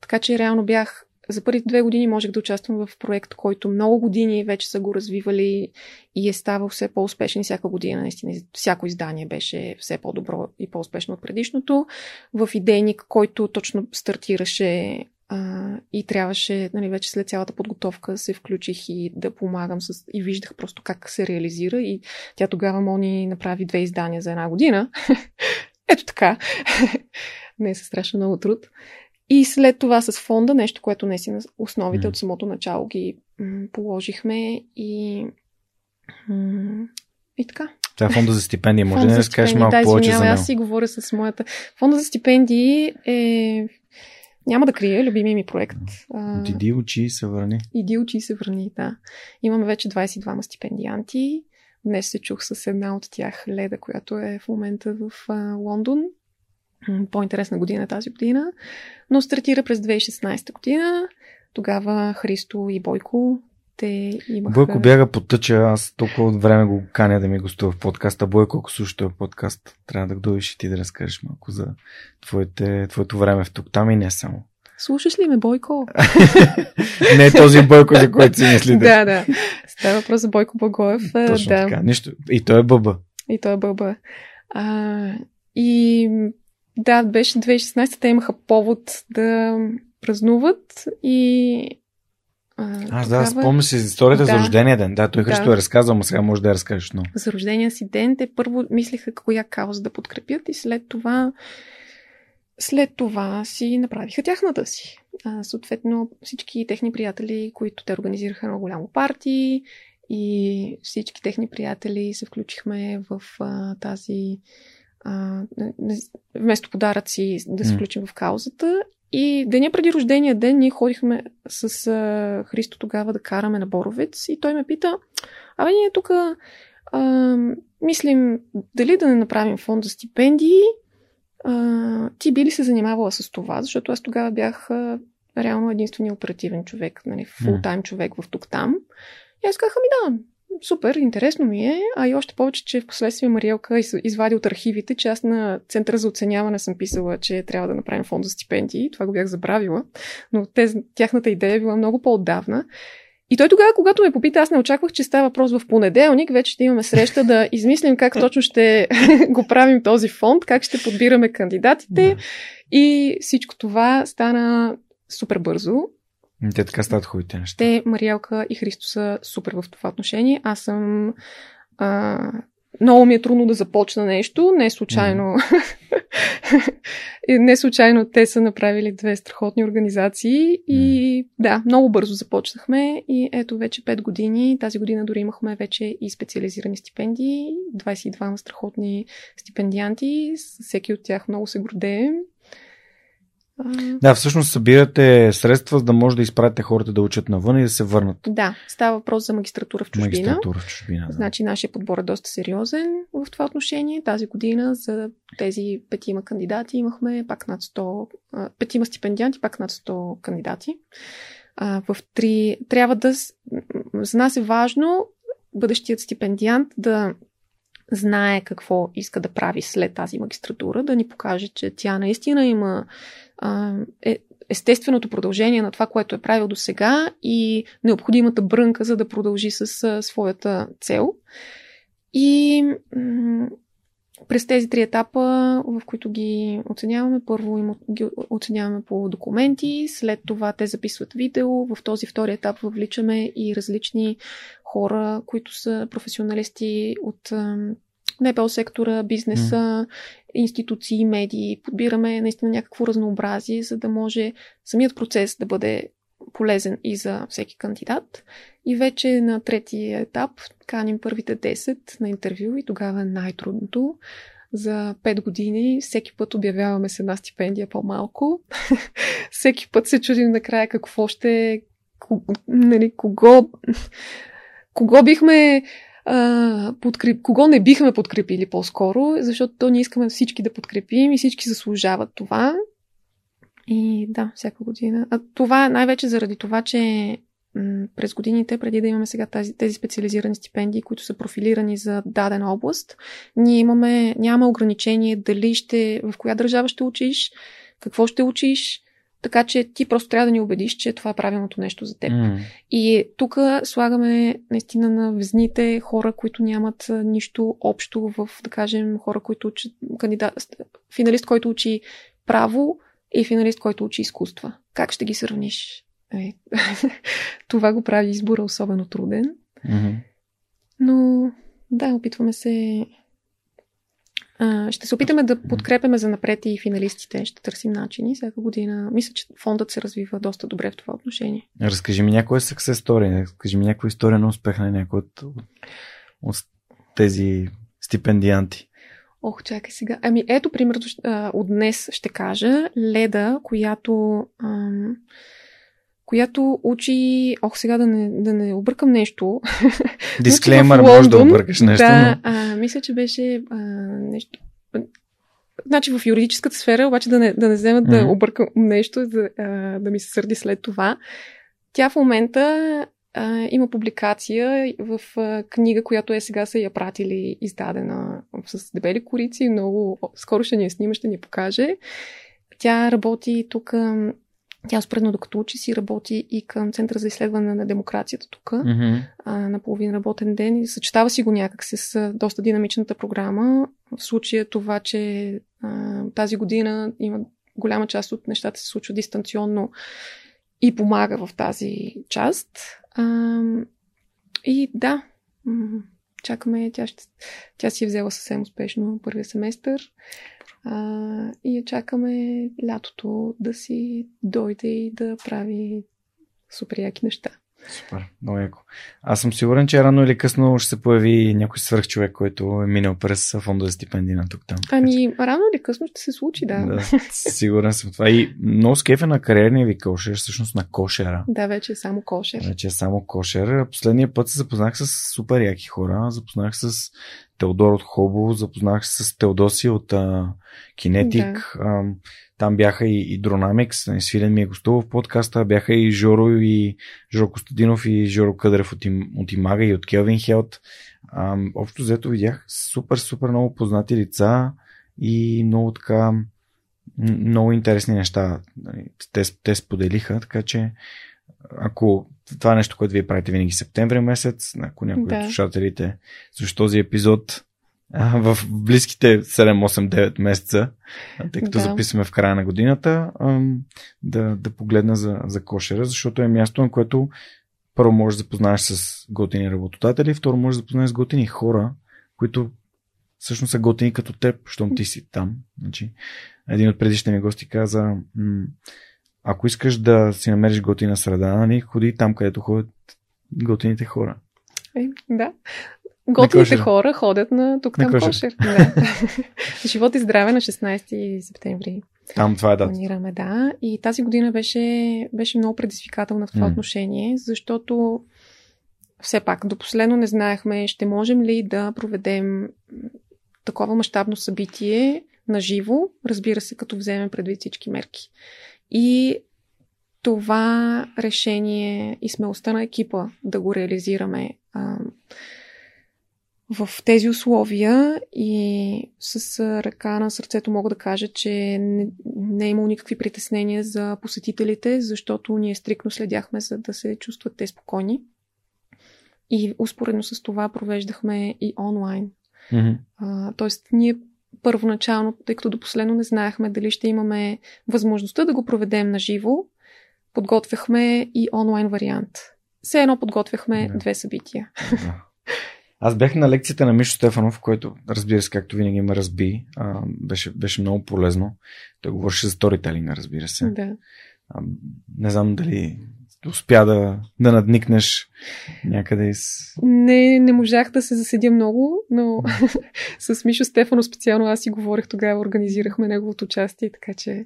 Така че реално бях за първите две години можех да участвам в проект, който много години вече са го развивали и е ставал все по-успешен всяка година. Наистина, всяко издание беше все по-добро и по-успешно от предишното. В идейник, който точно стартираше а, и трябваше, нали, вече след цялата подготовка се включих и да помагам с... и виждах просто как се реализира и тя тогава Мони направи две издания за една година. Ето така. Не е страшно много труд. И след това с фонда, нещо, което наистина основите mm. от самото начало ги м- положихме и, м- и така. Това е фонда за стипендии. Може да разкажеш малко да, повече за него? Аз си говоря с моята. Фонда за стипендии е няма да крия любимия ми проект. Иди учи и се върни. Иди учи и се върни, да. Имаме вече 22 стипендианти. Днес се чух с една от тях, Леда, която е в момента в Лондон по-интересна година е тази година, но стартира през 2016 година. Тогава Христо и Бойко те имаха... Бойко бяга по тъча, аз толкова от време го каня да ми гостува в подкаста. Бойко, ако слушаш този подкаст, трябва да го дойдеш и ти да разкажеш малко за твоите, твоето време в тук там и не само. Слушаш ли ме, Бойко? не този Бойко, за който си мислите. да, да. Става въпрос за Бойко Богоев. Точно да. така. Нищо. И той е бъба. И той е бъба. А, и да, беше 2016, те имаха повод да празнуват и а, Аз тогава... да, спомня си историята да. за рождения ден. Да, той да. Христо е разказал, но сега може да я разкажеш. Но... За рождения си ден те първо мислиха коя кауза да подкрепят и след това след това си направиха тяхната си. А, съответно, всички техни приятели, които те организираха на голямо парти и всички техни приятели се включихме в а, тази а, вместо подаръци да се включим в каузата. И деня преди рождения ден ние ходихме с а, Христо тогава да караме на Боровец и той ме пита, абе ние тук мислим дали да не направим фонд за стипендии, а, ти би ли се занимавала с това? Защото аз тогава бях а, реално единствения оперативен човек, нали, фултайм човек в тук-там. И аз казах, ами да, супер, интересно ми е, а и още повече, че в последствие Мариелка извади от архивите, че аз на Центъра за оценяване съм писала, че трябва да направим фонд за стипендии. Това го бях забравила, но те, тяхната идея е била много по-отдавна. И той тогава, когато ме попита, аз не очаквах, че става въпрос в понеделник, вече ще имаме среща да измислим как точно ще го правим този фонд, как ще подбираме кандидатите. Да. И всичко това стана супер бързо. Те така стават хубавите неща. Те, Мариелка и Христо са супер в това отношение. Аз съм а, много ми е трудно да започна нещо. Не случайно. Mm. не случайно те са направили две страхотни организации. И mm. да, много бързо започнахме. И ето вече 5 години. Тази година дори имахме вече и специализирани стипендии. 22 страхотни стипендианти. Всеки от тях много се гордеем. Да, всъщност събирате средства, за да може да изпратите хората да учат навън и да се върнат. Да, става въпрос за магистратура в чужбина. Магистратура в чужбина. Да. Значи нашия подбор е доста сериозен в това отношение. Тази година за тези петима кандидати имахме пак над 100, петима стипендианти, пак над 100 кандидати. В три, трябва да, за нас е важно бъдещият стипендиант да знае какво иска да прави след тази магистратура, да ни покаже, че тя наистина има е естественото продължение на това, което е правил до сега и необходимата брънка, за да продължи с а, своята цел. И м- през тези три етапа, в които ги оценяваме, първо им ги оценяваме по документи, след това те записват видео, в този втори етап въвличаме и различни хора, които са професионалисти от НПО сектора, бизнеса, mm. институции, медии. Подбираме наистина някакво разнообразие, за да може самият процес да бъде полезен и за всеки кандидат. И вече на третия етап каним първите 10 на интервю и тогава е най-трудното. За 5 години всеки път обявяваме с една стипендия по-малко. всеки път се чудим накрая какво ще... Нали, кого... Кого бихме подкреп... кого не бихме подкрепили по-скоро, защото то ние искаме всички да подкрепим и всички заслужават това. И да, всяка година. А това най-вече заради това, че м- през годините, преди да имаме сега тази, тези специализирани стипендии, които са профилирани за дадена област, ние имаме, нямаме ограничение дали ще, в коя държава ще учиш, какво ще учиш, така че ти просто трябва да ни убедиш, че това е правилното нещо за теб. Mm. И тук слагаме наистина на везните хора, които нямат нищо общо в, да кажем, хора, които учат, кандидат, финалист, който учи право и финалист, който учи изкуства. Как ще ги сравниш? Е, това го прави избора особено труден. Mm-hmm. Но да, опитваме се а, ще се опитаме да подкрепяме за напред и финалистите. Ще търсим начини всяка година. Мисля, че фондът се развива доста добре в това отношение. Разкажи ми някоя success story. Разкажи ми някоя история на успех на някой от, от, тези стипендианти. Ох, чакай сега. Ами ето, примерно, от днес ще кажа. Леда, която... Ам, която учи... Ох, сега да не, да не объркам нещо. Дисклеймър, може да объркаш нещо. Да, но... а, мисля, че беше а, нещо... Значи в юридическата сфера, обаче да не, да не вземат mm-hmm. да объркам нещо, да, а, да ми се сърди след това. Тя в момента а, има публикация в а, книга, която е сега са я пратили издадена с дебели корици. Много скоро ще ни я снима, ще ни покаже. Тя работи тук тя спредно докато учи си работи и към Центъра за изследване на демокрацията тук mm-hmm. на половин работен ден и съчетава си го някак с доста динамичната програма. В случая това, че а, тази година има голяма част от нещата се случва дистанционно и помага в тази част. А, и да, чакаме, тя, ще, тя си е взела съвсем успешно първия семестър. А, и чакаме лятото да си дойде и да прави супер яки неща. Супер, много яко. Аз съм сигурен, че рано или късно ще се появи някой свърхчовек, който е минал през фонда за стипендия на тук-там. Ами, рано или късно ще се случи, да. да сигурен съм това. И много скефа на кариерния ви кошер, всъщност на кошера. Да, вече е само кошер. Вече е само кошер. Последния път се запознах с супер яки хора. Запознах с Теодор от Хобо, запознах се с Теодоси от а, Kinetic. Да. А, там бяха и, и Dronamics, нали, Свилен ми е гостувал в подкаста, бяха и Жоро и Жоро Костадинов и Жоро Къдрев от, им, от Имага и от Келвин Хелт. А, общо взето видях супер, супер много познати лица и много така много интересни неща нали, те, те споделиха, така че ако това е нещо, което вие правите винаги септември месец, ако някой да. от слушателите слуша този епизод а, в близките 7, 8, 9 месеца, тъй като да. записваме в края на годината, да, да погледна за, за кошера, защото е място, на което първо можеш да запознаеш с готини работодатели, второ можеш да запознаеш с готини хора, които всъщност са готини като теб, щом ти си там. Значи, един от предишните ми гости каза, ако искаш да си намериш готина среда, нали, ходи там, където ходят готините хора. Е, да. Готините хора ходят на тук там кошер. кошер. Да. Живот и здраве на 16 септември. Там това е дата. Планираме, да. И тази година беше, беше много предизвикателна в това mm. отношение, защото все пак до последно не знаехме ще можем ли да проведем такова мащабно събитие на живо, разбира се, като вземем предвид всички мерки. И това решение и смелостта на екипа да го реализираме а, в тези условия и с ръка на сърцето мога да кажа, че не, не е имало никакви притеснения за посетителите, защото ние стрикно следяхме за да се чувстват те спокойни. И успоредно с това провеждахме и онлайн. Mm-hmm. А, тоест, ние първоначално, тъй като до последно не знаехме дали ще имаме възможността да го проведем на живо, подготвяхме и онлайн вариант. Все едно подготвяхме да. две събития. Да. Аз бях на лекцията на Мишо Стефанов, който, разбира се, както винаги ме разби. А, беше, беше много полезно. Той говореше за сторителинга, разбира се. Да. А, не знам дали успя да, да надникнеш някъде из... Не, не можах да се заседя много, но с Мишо Стефано специално аз си говорих тогава, организирахме неговото участие, така че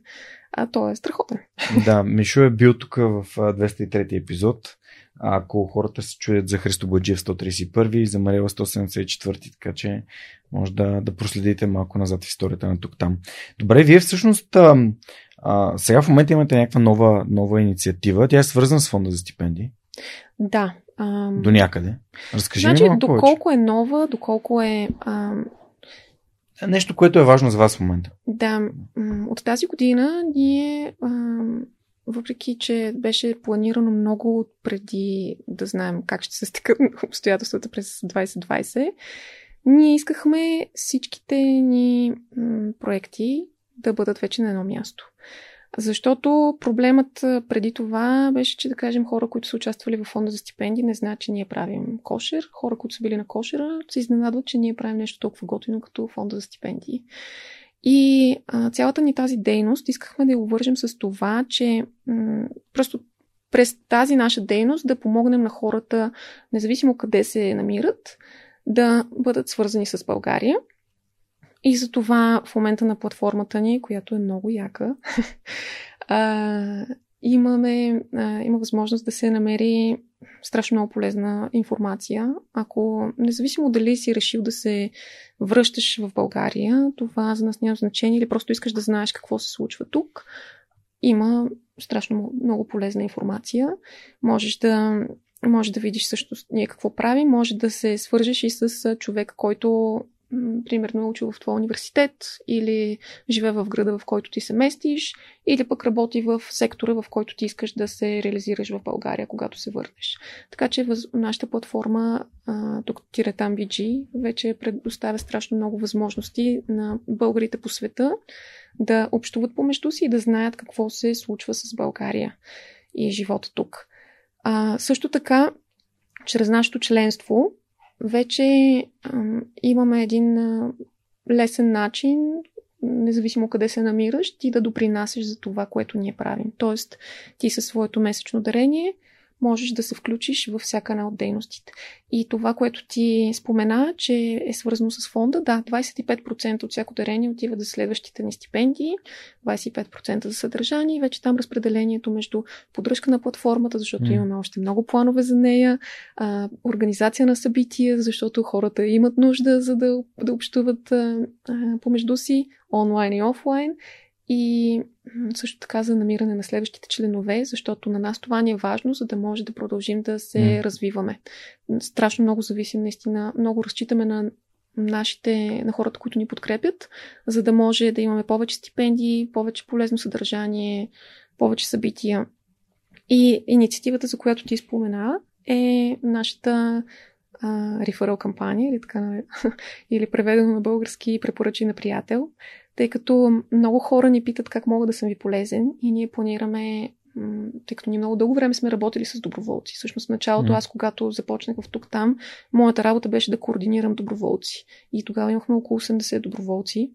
а то е страхотно. да, Мишо е бил тук в 203 епизод. Ако хората се чуят за Христо Баджиев 131 и за Марела 174, така че може да, да проследите малко назад в историята на тук-там. Добре, вие всъщност а, а, сега в момента имате някаква нова, нова инициатива. Тя е свързана с фонда за стипендии. Да. А... До някъде. Разкажи значи, ми малко доколко повече. е нова, доколко е... А... Нещо, което е важно за вас в момента. Да. От тази година ние въпреки че беше планирано много преди да знаем как ще се стекат обстоятелствата през 2020, ние искахме всичките ни проекти да бъдат вече на едно място. Защото проблемът преди това беше, че да кажем хора, които са участвали в фонда за стипендии, не знаят, че ние правим кошер. Хора, които са били на кошера, се изненадват, че ние правим нещо толкова готино като фонда за стипендии. И а, цялата ни тази дейност искахме да я увържем с това, че м- просто през тази наша дейност да помогнем на хората, независимо къде се намират, да бъдат свързани с България. И за това в момента на платформата ни, която е много яка, имаме, има възможност да се намери страшно много полезна информация. Ако, независимо дали си решил да се връщаш в България, това за нас няма значение или просто искаш да знаеш какво се случва тук, има страшно много полезна информация. Можеш да, може да видиш също ние какво правим, може да се свържеш и с човек, който примерно е учил в твоя университет или живее в града, в който ти се местиш, или пък работи в сектора, в който ти искаш да се реализираш в България, когато се върнеш. Така че въз... нашата платформа, тук Тиретам BG, вече предоставя страшно много възможности на българите по света да общуват помежду си и да знаят какво се случва с България и живота тук. А, също така, чрез нашето членство, вече а, имаме един а, лесен начин, независимо къде се намираш, ти да допринасяш за това, което ние правим. Тоест, ти със своето месечно дарение можеш да се включиш във всяка една от дейностите. И това, което ти спомена, че е свързано с фонда, да, 25% от всяко дарение отива за следващите ни стипендии, 25% за съдържание и вече там разпределението между поддръжка на платформата, защото mm. имаме още много планове за нея, а, организация на събития, защото хората имат нужда за да, да общуват а, а, помежду си, онлайн и офлайн и също така за намиране на следващите членове, защото на нас това ни е важно, за да може да продължим да се mm. развиваме. Страшно много зависим, наистина, много разчитаме на нашите, на хората, които ни подкрепят, за да може да имаме повече стипендии, повече полезно съдържание, повече събития. И инициативата, за която ти спомена, е нашата реферал кампания, или, така, или преведено на български препоръчи на приятел, тъй като много хора ни питат как мога да съм ви полезен и ние планираме тъй като ние много дълго време сме работили с доброволци. Всъщност в началото, mm. аз когато започнах в тук-там, моята работа беше да координирам доброволци. И тогава имахме около 80 доброволци,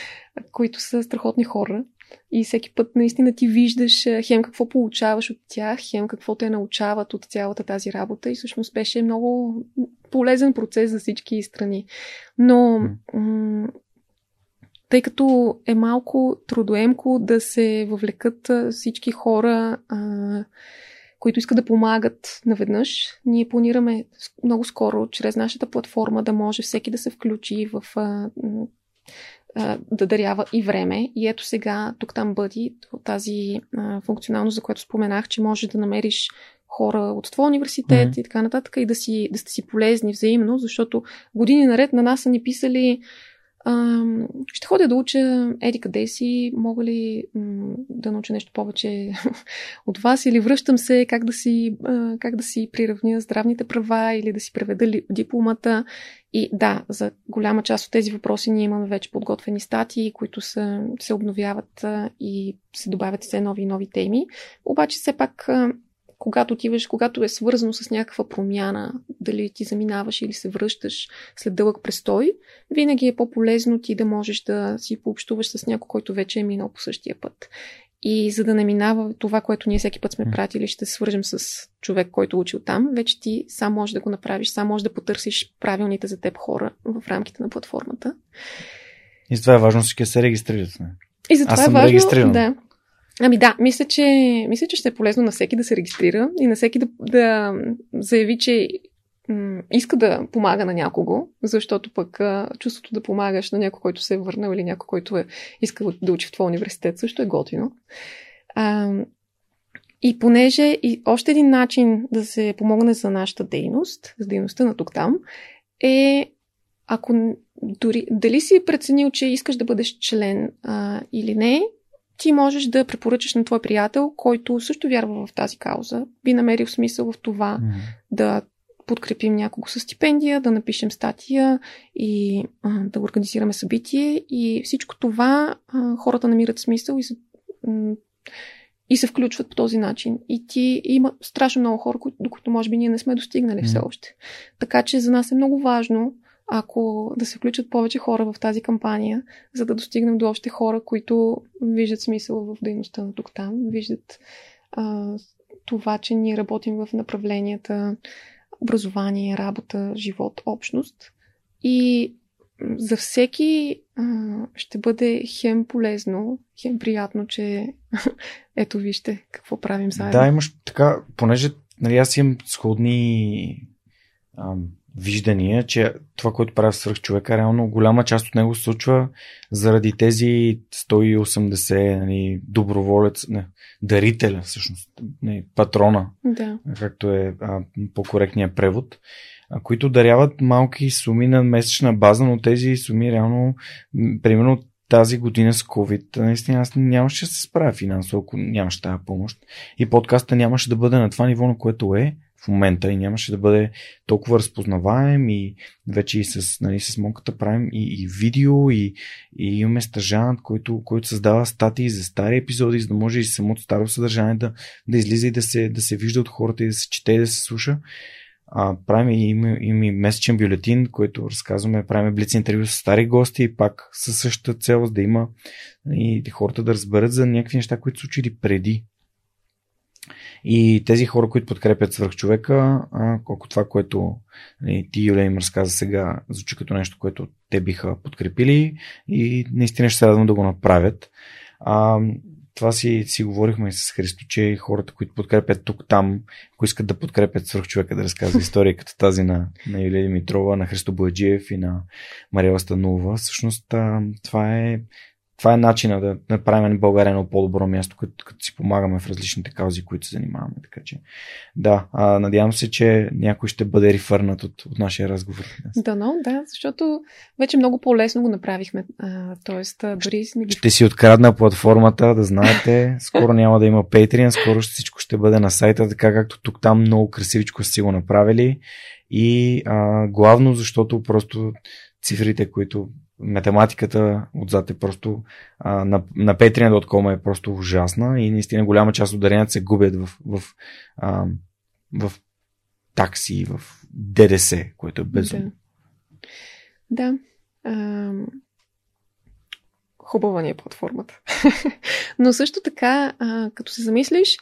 които са страхотни хора. И всеки път наистина ти виждаш хем какво получаваш от тях, хем какво те научават от цялата тази работа. И всъщност беше много полезен процес за всички страни. Но м- тъй като е малко трудоемко да се въвлекат всички хора, а, които искат да помагат наведнъж. Ние планираме много скоро, чрез нашата платформа, да може всеки да се включи в а, а, да дарява и време. И ето сега, тук там бъди тази а, функционалност, за която споменах, че можеш да намериш хора от твоя университет mm-hmm. и така нататък и да си, да сте си полезни взаимно, защото години наред на нас са ни писали ще ходя да уча еди къде си, мога ли м- да науча нещо повече от вас или връщам се как да си, а, как да си приравня здравните права или да си преведа ли, дипломата. И да, за голяма част от тези въпроси ние имаме вече подготвени статии, които са, се обновяват а, и се добавят все нови и нови теми. Обаче все пак а, когато отиваш, когато е свързано с някаква промяна, дали ти заминаваш или се връщаш след дълъг престой, винаги е по-полезно ти да можеш да си пообщуваш с някой, който вече е минал по същия път. И за да не минава това, което ние всеки път сме пратили, ще се свържем с човек, който е учил там, вече ти сам можеш да го направиш, сам можеш да потърсиш правилните за теб хора в рамките на платформата. И това е важно всички да се регистрират. Не? И за това е важно, да. Ами да, мисля че, мисля, че ще е полезно на всеки да се регистрира и на всеки да, да заяви, че иска да помага на някого, защото пък чувството да помагаш на някой, който се е върнал или някой, който е искал да учи в твой университет, също е готино. А, и понеже и още един начин да се помогне за нашата дейност, за дейността на тук-там, е ако дори, дали си преценил, че искаш да бъдеш член а, или не, ти можеш да препоръчаш на твой приятел, който също вярва в тази кауза, би намерил смисъл в това mm-hmm. да подкрепим някого с стипендия, да напишем статия и а, да организираме събитие. И всичко това а, хората намират смисъл и се, и се включват по този начин. И ти има страшно много хора, до които може би ние не сме достигнали mm-hmm. все още. Така че за нас е много важно ако да се включат повече хора в тази кампания, за да достигнем до още хора, които виждат смисъл в дейността на тук-там, виждат а, това, че ние работим в направленията образование, работа, живот, общност. И за всеки а, ще бъде хем полезно, хем приятно, че ето вижте какво правим заедно. Да, имаш така, понеже нали, аз имам сходни ам, виждания, че това, което прави свърх човека, реално голяма част от него се случва заради тези 180 нали, доброволец, не, дарителя, всъщност, не, патрона, да. както е а, по-коректният превод, а, които даряват малки суми на месечна база, но тези суми реално, примерно тази година с COVID, наистина аз нямаше да се справя финансово, ако нямаше тази помощ. И подкаста нямаше да бъде на това ниво, на което е в момента и нямаше да бъде толкова разпознаваем и вече и с, нали, с монката правим и, и видео и, и имаме стажант, който, който създава статии за стари епизоди, за да може и самото старо съдържание да, да излиза и да се, да се вижда от хората и да се чете и да се слуша. А, правим и, има и месечен бюлетин, който разказваме, правим блиц интервю с стари гости и пак със същата цел, да има и хората да разберат за някакви неща, които са случили преди И тези хора, които подкрепят свръхчовека, колко това, което нали, ти, Юлия, им разказа сега, звучи като нещо, което те биха подкрепили и наистина ще се радвам да го направят. А, това си, си говорихме с Христо, че хората, които подкрепят тук-там, ако искат да подкрепят свърх човека да разказва истории като тази на, на Юлия Димитрова, на Христо Бояджиев и на Мария Станова, всъщност това е това е начина да направим България едно по-добро място, като, като си помагаме в различните каузи, които се занимаваме. Така че, да, а, надявам се, че някой ще бъде рефърнат от, от нашия разговор. Да, но, да, защото вече много по-лесно го направихме. А, тоест, дори сме Ще си открадна платформата, да знаете. Скоро няма да има Patreon, скоро всичко ще бъде на сайта, така както тук там много красивичко си го направили. И а, главно, защото просто цифрите, които математиката отзад е просто а, на, на Patreon.com е просто ужасна и наистина голяма част от даренията се губят в, в, а, в такси, в ДДС, което е безумно. Да. да. А, хубава ни е платформата. Но също така, а, като се замислиш,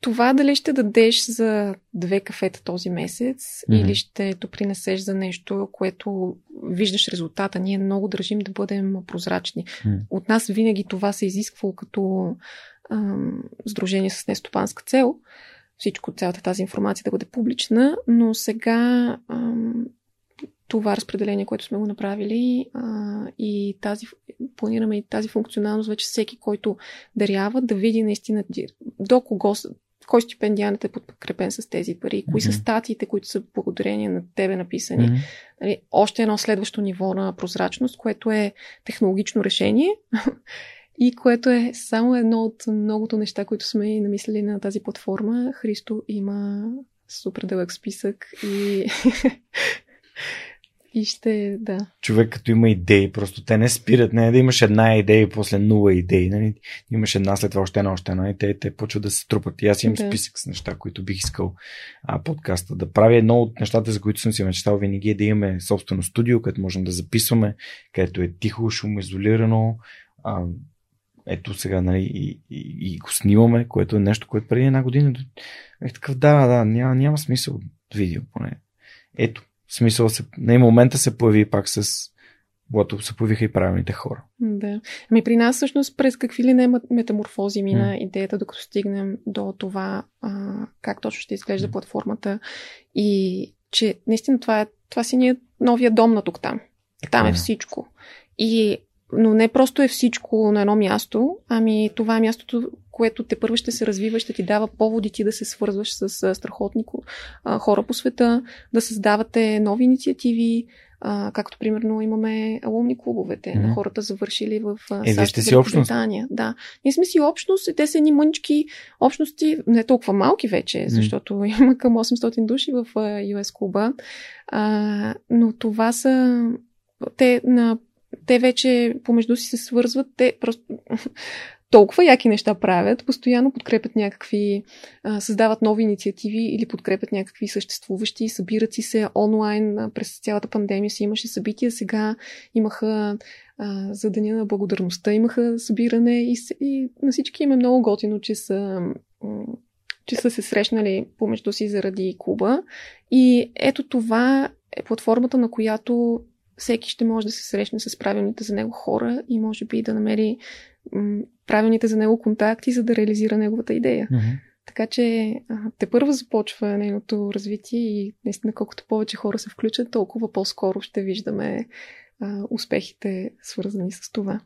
това дали ще дадеш за две кафета този месец mm-hmm. или ще допринесеш за нещо, което виждаш резултата. Ние много държим да бъдем прозрачни. Mm-hmm. От нас винаги това се изисква като ам, сдружение с нестопанска цел. Всичко, цялата тази информация да бъде публична, но сега ам, това разпределение, което сме го направили а, и тази, планираме и тази функционалност вече всеки, който дарява, да види наистина до кого кой стипендиант е подкрепен с тези пари, кои mm-hmm. са статиите, които са благодарение на тебе написани. Mm-hmm. Нали, още едно следващо ниво на прозрачност, което е технологично решение и което е само едно от многото неща, които сме намислили на тази платформа. Христо има супер дълъг списък и И ще, да. Човек като има идеи, просто те не спират. Не да имаш една идея и после нула идеи. Нали? Имаш една, след това още една, още една и те, те почват да се трупат. И аз имам да. списък с неща, които бих искал а, подкаста да правя. Едно от нещата, за които съм си мечтал винаги е да имаме собствено студио, където можем да записваме, където е тихо, шумоизолирано. А, ето сега, нали, и, и, и го снимаме, което е нещо, което преди една година е такъв, да, да, няма, няма смисъл видео поне. Ето, в смисъл, се, на момента се появи пак с когато се появиха и правилните хора. Да. Ами при нас всъщност през какви ли не метаморфози мина mm. идеята, докато стигнем до това а, как точно ще изглежда mm. платформата и че наистина това, е, това си ни е новия дом на тук там. Там е всичко. И но не просто е всичко на едно място, ами това е мястото, което те първо ще се развива, ще ти дава поводи ти да се свързваш с страхотни хора по света, да създавате нови инициативи, а, както примерно имаме алумни клубовете mm-hmm. на хората завършили в е, САЩ и Британия. Да. Ние сме си общност, те са едни мънички общности, не толкова малки вече, mm-hmm. защото има към 800 души в US клуба, а, но това са те на те вече помежду си се свързват, те просто толкова яки неща правят, постоянно подкрепят някакви, създават нови инициативи или подкрепят някакви съществуващи, събират си се онлайн, през цялата пандемия си имаше събития, сега имаха за Деня на благодарността, имаха събиране и, и на всички им е много готино, че са че са се срещнали помежду си заради клуба. И ето това е платформата, на която всеки ще може да се срещне с правилните за него хора и може би да намери м- правилните за него контакти, за да реализира неговата идея. Mm-hmm. Така че те първо започва нейното развитие и наистина колкото повече хора се включат, толкова по-скоро ще виждаме а, успехите свързани с това.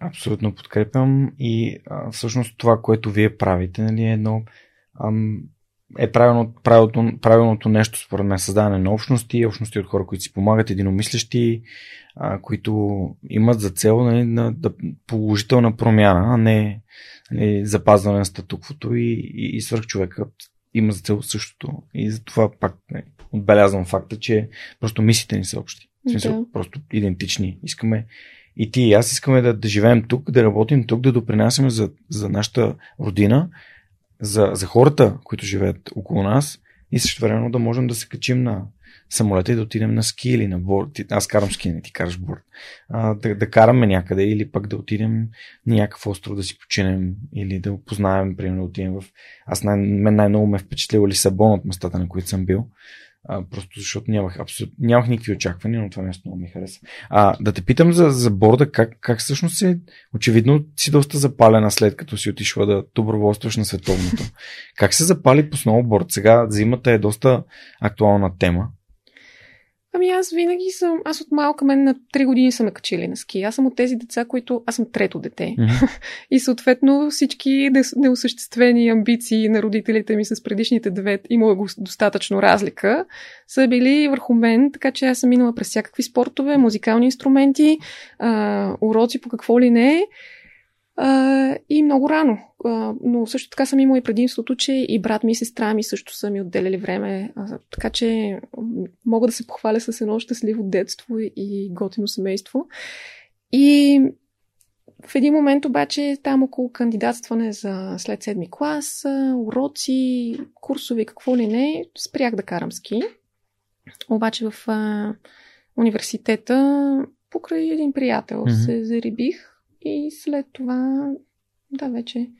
Абсолютно подкрепям и а, всъщност това, което вие правите, нали, е едно ам, е правилно, правилното, правилното нещо, според мен, създаване на общности, общности от хора, които си помагат, единомислещи, а, които имат за цел нали, на, да, положителна промяна, а не нали, запазване на статуквото и, и, и свърхчовека има за цел същото. И затова пак нали, отбелязвам факта, че просто мислите ни са общи. В смисъл, да. просто идентични. Искаме и ти и аз искаме да, да живеем тук, да работим тук, да допринасяме за, за нашата родина за, за хората, които живеят около нас и също времено да можем да се качим на, самолета и да отидем на ски или на борд. Аз карам ски, не ти караш борд. А, да, да караме някъде или пък да отидем на някакъв остров да си починем или да познаем, примерно да отидем в... Аз най- мен най-много ме е впечатлил Лисабон от местата, на които съм бил. А, просто защото нямах, абсолютно, нямах никакви очаквания, но това нещо много ми хареса. А, да те питам за, за борда, как, как всъщност си, очевидно си доста запалена след като си отишла да доброволстваш на световното. Как се запали по сноуборд? Сега зимата е доста актуална тема. Ами аз винаги съм, аз от малка мен на 3 години съм ме качили на ски. Аз съм от тези деца, които, аз съм трето дете. Mm-hmm. и съответно всички неосъществени амбиции на родителите ми с предишните две, имала го достатъчно разлика, са били върху мен, така че аз съм минала през всякакви спортове, музикални инструменти, а, уроци по какво ли не. А, и много рано. А, но също така съм имала и предимството, че и брат ми и сестра ми също са ми отделяли време. А, така че мога да се похваля с едно щастливо детство и готино семейство. И в един момент обаче там около кандидатстване за след седми клас, уроци, курсови, какво ли не, спрях да карам ски. Обаче в а, университета покрай един приятел mm-hmm. се зарибих и след това, да, вече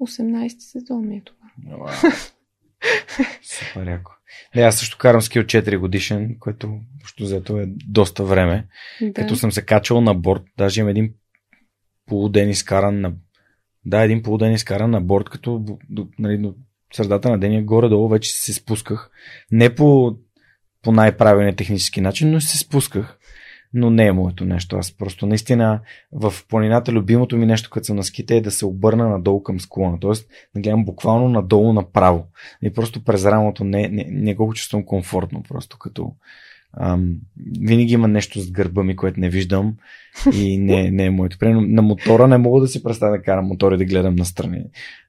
18 сезон ми е това. Супер яко. Не, аз също карам ски от 4 годишен, което общо взето е доста време. Да. Като съм се качал на борт, даже имам един полуден изкаран на... Да, един полуден изкаран на борт, като нали, до средата на деня горе-долу вече се спусках. Не по, по най-правилния технически начин, но се спусках но не е моето нещо. Аз просто наистина в планината любимото ми нещо, като съм на ските е да се обърна надолу към склона. Тоест да гледам буквално надолу направо. И просто през рамото не, не, не го чувствам комфортно. Просто като ам, винаги има нещо с гърба ми, което не виждам и не, не е моето. Примерно на мотора не мога да си представя да карам мотор и да гледам настрани.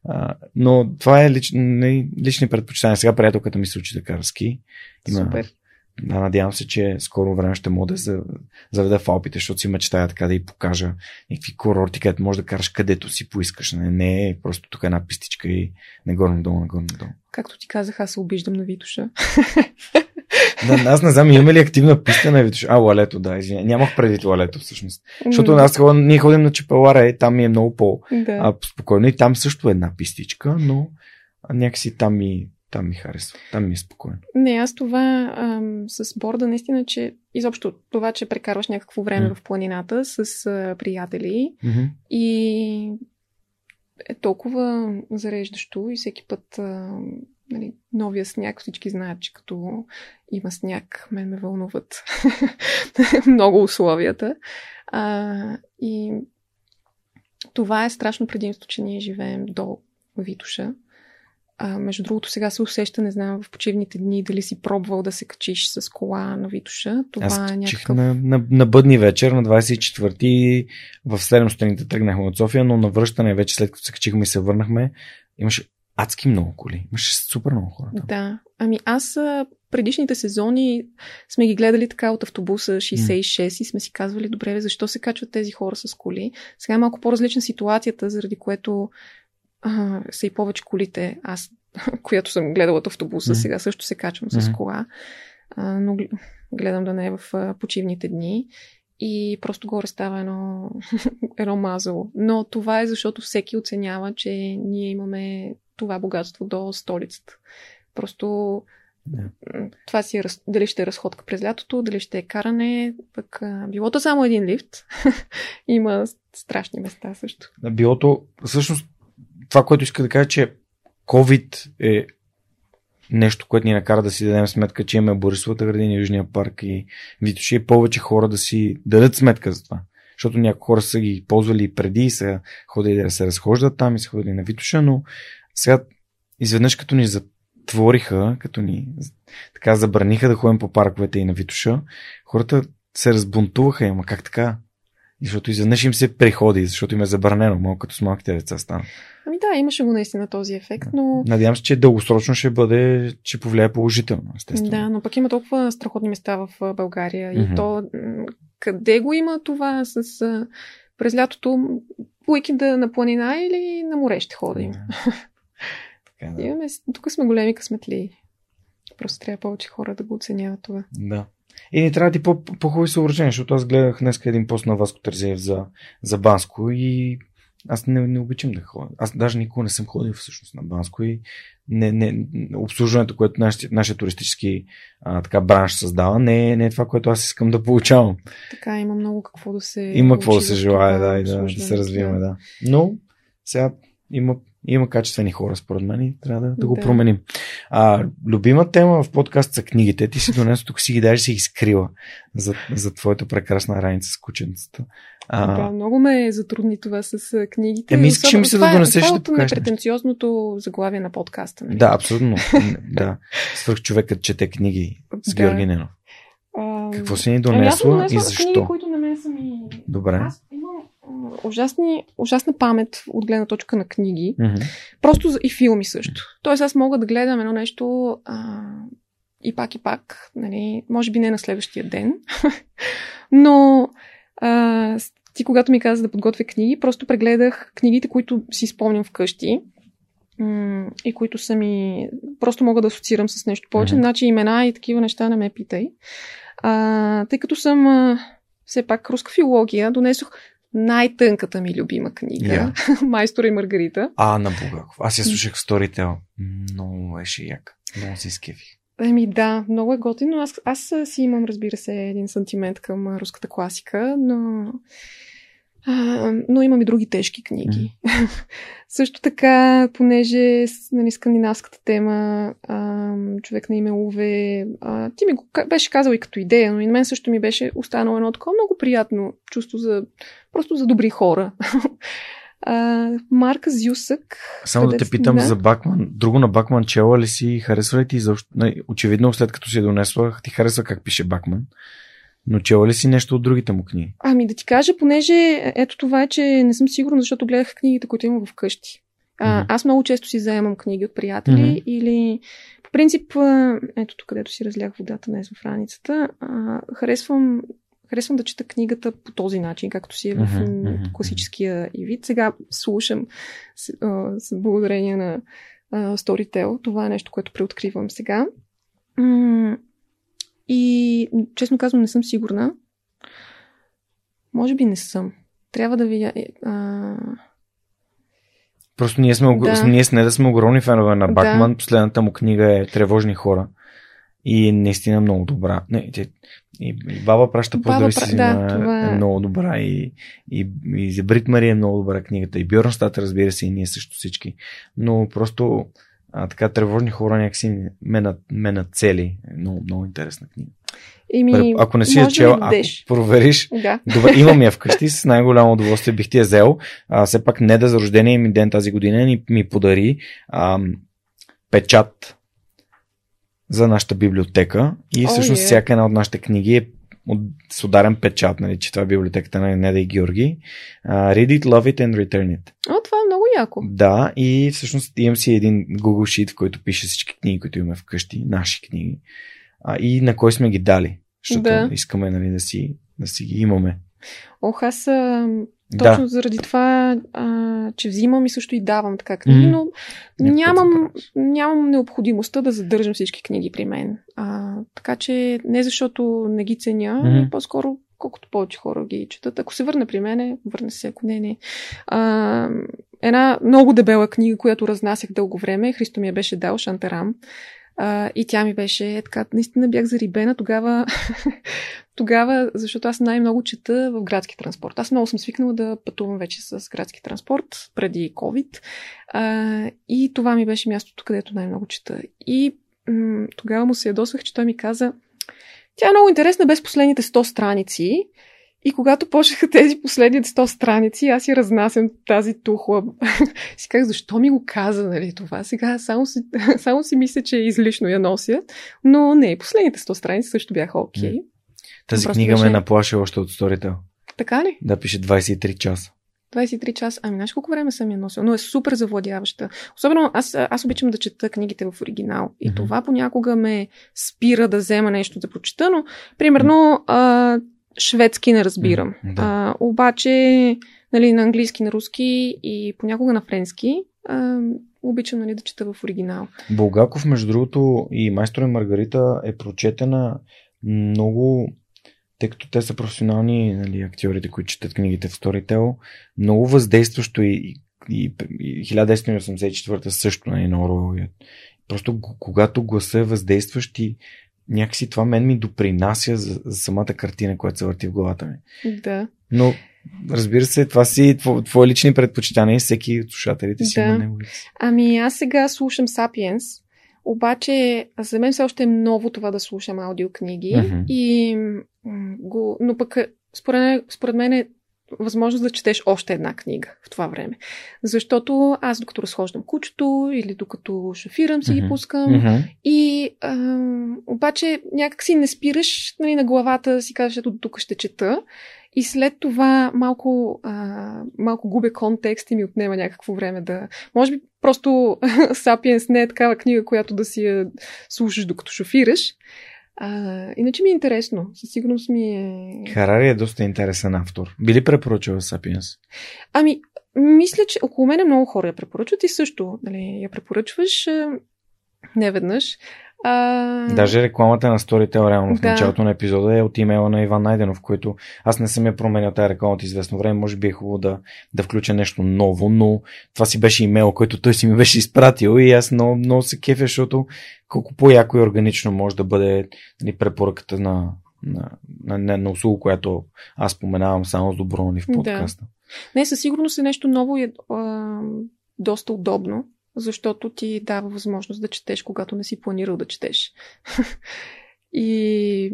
А, но това е лич, не, лични предпочитания. Сега приятелката ми се учи да кара ски. Има, Супер да, надявам се, че скоро време ще мога да заведа в Алпите, защото си мечтая така да и покажа някакви курорти, където можеш да караш където си поискаш. Не, не е просто тук една пистичка и нагоре-надолу, нагоре-надолу. Както ти казах, аз се обиждам на Витуша. да, аз не знам, имаме ли активна писта на Витуша? А, лалето, да, извиня. Нямах преди лалето всъщност. Защото аз ние ходим на Чепелара, е, там ми е много по-спокойно. И там също е една пистичка, но някакси там ми там ми харесва. Там ми е спокойно. Не, аз това ам, с борда, наистина, че изобщо това, че прекарваш някакво време mm. в планината с а, приятели mm-hmm. и е толкова зареждащо и всеки път а, нали, новия сняг, всички знаят, че като има сняг, мен ме вълнуват много условията. А, и това е страшно предимство, че ние живеем до Витуша а, между другото, сега се усеща, не знам, в почивните дни дали си пробвал да се качиш с кола на Витуша. Това Аз е някакъв... на, на, на бъдни вечер, на 24-ти, в 7 сутринта тръгнахме от София, но на връщане, вече след като се качихме и се върнахме, имаше адски много коли. Имаше супер много хора. Там. Да. Ами аз предишните сезони сме ги гледали така от автобуса 66 mm. и сме си казвали, добре, защо се качват тези хора с коли. Сега е малко по-различна ситуацията, заради което а, са и повече колите. Аз, която съм гледала от автобуса, mm-hmm. сега също се качвам mm-hmm. с кола, а, но гледам да не е в а, почивните дни и просто горе става едно, едно мазало. Но това е защото всеки оценява, че ние имаме това богатство до столицата. Просто yeah. това си е, дали ще е разходка през лятото, дали ще е каране, пък билото само един лифт. Има страшни места също. Билото, всъщност това, което иска да кажа, че COVID е нещо, което ни накара да си дадем сметка, че имаме Борисовата градина, Южния парк и Витоши и повече хора да си дадат сметка за това. Защото някои хора са ги ползвали и преди и са ходили да се разхождат там и са ходили на Витоша, но сега изведнъж като ни затвориха, като ни така забраниха да ходим по парковете и на Витоша, хората се разбунтуваха, ама как така? Защото изведнъж им се приходи, защото им е забранено, малко като с малките деца стана. Ами да, имаше го наистина този ефект, но... Надявам се, че дългосрочно ще бъде, че повлияе положително, естествено. Да, но пък има толкова страхотни места в България mm-hmm. и то къде го има това с през лятото уикенда на планина или на море ще ходим? Така, да. Имаме, тук сме големи късметли. Просто трябва повече хора да го оценяват това. Да. И ни трябва да ти по-хубави съоръжения, защото аз гледах днес един пост на Васко Тързеев за, за Банско и аз не, не обичам да ходя. Аз даже никога не съм ходил всъщност на Банско и не, не, обслужването, което нашия, нашия туристически а, така, бранш създава, не е, не е това, което аз искам да получавам. Така, има много какво да се. Има какво да се желая, да, и да, да се развиваме, да. Но сега има има качествени хора, според мен, и трябва да, да го да. променим. А, любима тема в подкаст са книгите. Ти си донес тук си ги даже си ги скрила за, за твоята прекрасна раница с кученцата. А... Да, много ме затрудни това с книгите. Еми, искаш ми се да донесеш да покажеш. непретенциозното заглавие на подкаста. Нали? Да, абсолютно. да. Свърх човекът чете книги с да. Георги Ненов. Какво си ни донесла ами и защо? Книги, които на мен са ми... Добре. Аз ужасни, ужасна памет от гледна точка на книги. Mm-hmm. Просто и филми също. Тоест аз мога да гледам едно нещо а, и пак и пак. Нали, може би не на следващия ден. Но а, ти когато ми каза да подготвя книги, просто прегледах книгите, които си спомням вкъщи и които са ми... Просто мога да асоциирам с нещо повече. Mm-hmm. Значи имена и такива неща не ме питай. А, тъй като съм а, все пак руска филология, донесох най-тънката ми любима книга. Yeah. Майстора и Маргарита. А, на Булгаков. Аз я слушах в Storytel. Много беше як. Много се изкефих. Еми да, много е готино. Аз, аз си имам, разбира се, един сантимент към руската класика, но а, но имам и други тежки книги. Mm. Също така, понеже нали, скандинавската тема, а, човек на име Уве, а, ти ми го беше казал и като идея, но и на мен също ми беше останало едно такова много приятно чувство за просто за добри хора. а, Марка Зюсък. Само да те питам да? за Бакман. Друго на Бакман чела ли си? Харесва ли ти? Очевидно, след като си донесла, ти харесва как пише Бакман. Но чела ли си нещо от другите му книги? Ами да ти кажа, понеже ето това е, че не съм сигурна, защото гледах книгите, които имам вкъщи. А, mm-hmm. Аз много често си заемам книги от приятели mm-hmm. или по принцип, ето тук, където си разлях водата днес в раницата, а, харесвам, харесвам да чета книгата по този начин, както си е в mm-hmm. класическия и вид. Сега слушам с, а, с благодарение на а, Storytel. Това е нещо, което преоткривам сега. И честно казвам, не съм сигурна. Може би не съм. Трябва да видя. Е, а... Просто ние сме, да. ние не да сме огромни фенове на Бакман. Да. Последната му книга е Тревожни хора. И е наистина много добра. Не, те, и, и баба праща поздрави си да, това... е много добра. И, и, и за Брит Мария е много добра книгата. И Бьорнстат, разбира се, и ние също всички. Но просто а, така тревожни хора някакси ме, на, ме на цели. Много, много интересна книга. Еми, ако не си я чел, ако провериш, да. добре, имам я вкъщи, с най-голямо удоволствие бих ти я взел. А, все пак не да за рождения ми ден тази година ни, ми подари а, печат за нашата библиотека и всъщност oh, yeah. всяка една от нашите книги е от, с ударен печат, нали, че това е библиотеката на Неда и Георги. Uh, read it, love it and return it. О, е яко. Да, и всъщност имам си един Google Sheet, в който пише всички книги, които имаме вкъщи, наши книги, а, и на кой сме ги дали, защото да. искаме нали, да, си, да си ги имаме. Ох, аз точно да. заради това, а, че взимам и също и давам така книги, но нямам, нямам необходимостта да задържам всички книги при мен. А, така че не защото не ги ценя, mm-hmm. по-скоро колкото повече хора ги четат. Ако се върне при мене, върне се, ако не, не. А, една много дебела книга, която разнасях дълго време, Христо ми я беше дал, Шантарам. А, и тя ми беше така, наистина бях зарибена тогава, тогава, защото аз най-много чета в градски транспорт. Аз много съм свикнала да пътувам вече с градски транспорт преди COVID. А, и това ми беше мястото, където най-много чета. И м- тогава му се ядосвах, че той ми каза, тя е много интересна без последните 100 страници. И когато почнаха тези последните 100 страници, аз си разнасям тази тухла. си казах, защо ми го каза, нали, това? Сега само си, само си мисля, че е излишно я нося. Но не, последните 100 страници също бяха окей. Okay. Тази книга беше... ме наплаши още от сторител. Така ли? Да, пише 23 часа. 23 часа. Ами, знаеш колко време съм я носил? Но е супер завладяваща. Особено аз, аз обичам да чета книгите в оригинал. И mm-hmm. това понякога ме спира да взема нещо да прочета, но примерно mm-hmm. а, шведски не разбирам. Mm-hmm. А, обаче, нали, на английски, на руски и понякога на френски а, обичам нали, да чета в оригинал. Булгаков, между другото, и Майстор и Маргарита е прочетена много тъй като те са професионални нали, актьорите, които четат книгите в Storytel, много въздействащо и, и, и 1984 също нали, на Оруел. Просто когато гласа е въздействащ и някакси това мен ми допринася за, за самата картина, която се върти в главата ми. Да. Но, разбира се, това си твои лични предпочитания и всеки от слушателите си да. има него. Ами аз сега слушам Сапиенс, обаче за мен все още е ново това да слушам аудиокниги Мгм. и го, но пък според, според мен е възможност да четеш още една книга в това време. Защото аз докато разхождам кучето или докато шофирам си ги Мгм. пускам, Мгм. и а, обаче някак си не спираш нали, на главата, си казваш, ето тук ще чета. И след това малко, а, малко губя контекст и ми отнема някакво време да... Може би просто Сапиенс не е такава книга, която да си я слушаш докато шофираш. А, иначе ми е интересно. Със сигурност ми е... Харари е доста интересен автор. Би ли препоръчала Сапиенс? Ами, мисля, че около мен много хора я препоръчват и също нали, я препоръчваш не веднъж. А... Даже рекламата на Storytel реално в Да. началото на епизода е от имейла на Иван Найденов, който аз не съм я променял тази реклама от известно време. Може би е хубаво да, да включа нещо ново, но това си беше имейл, който той си ми беше изпратил и аз много, много се кефя, защото колко по-яко и органично може да бъде нали, препоръката на, на, на, на, на услуга, която аз споменавам само с добро нали, в Да. подкаста. Не, със сигурност е нещо ново и е доста удобно, защото ти дава възможност да четеш, когато не си планирал да четеш. и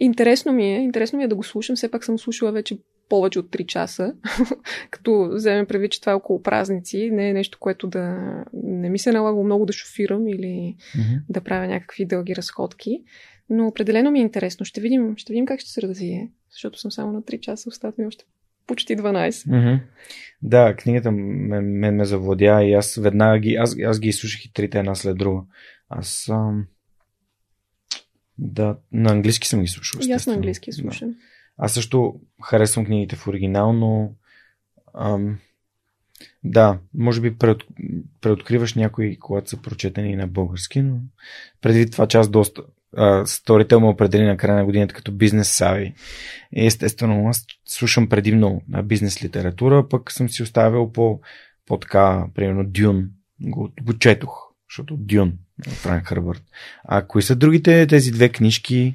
интересно ми е, интересно ми е да го слушам. Все пак съм слушала вече повече от 3 часа, като вземем предвид, че това е около празници. Не е нещо, което да не ми се налага много да шофирам или Мгм. да правя някакви дълги разходки. Но определено ми е интересно. Ще видим, ще видим как ще се развие, защото съм само на 3 часа, остават ми още почти 12. Мгм. Да, книгата мен, мен ме завладя и аз веднага ги, аз, аз ги слушах и трите една след друга. Аз ам... Да, на английски съм ги слушал. И аз на английски я Да. слушам. Аз също харесвам книгите в оригинал, но ам, да, може би пред, преоткриваш някои, когато са прочетени на български, но предвид това, че аз доста Storytel ме определи на края на годината като бизнес сави. Естествено, аз слушам предимно на бизнес литература, пък съм си оставил по, по така, примерно Дюн. Го, го четох, защото Дюн, Франк Хърбърт. А кои са другите тези две книжки?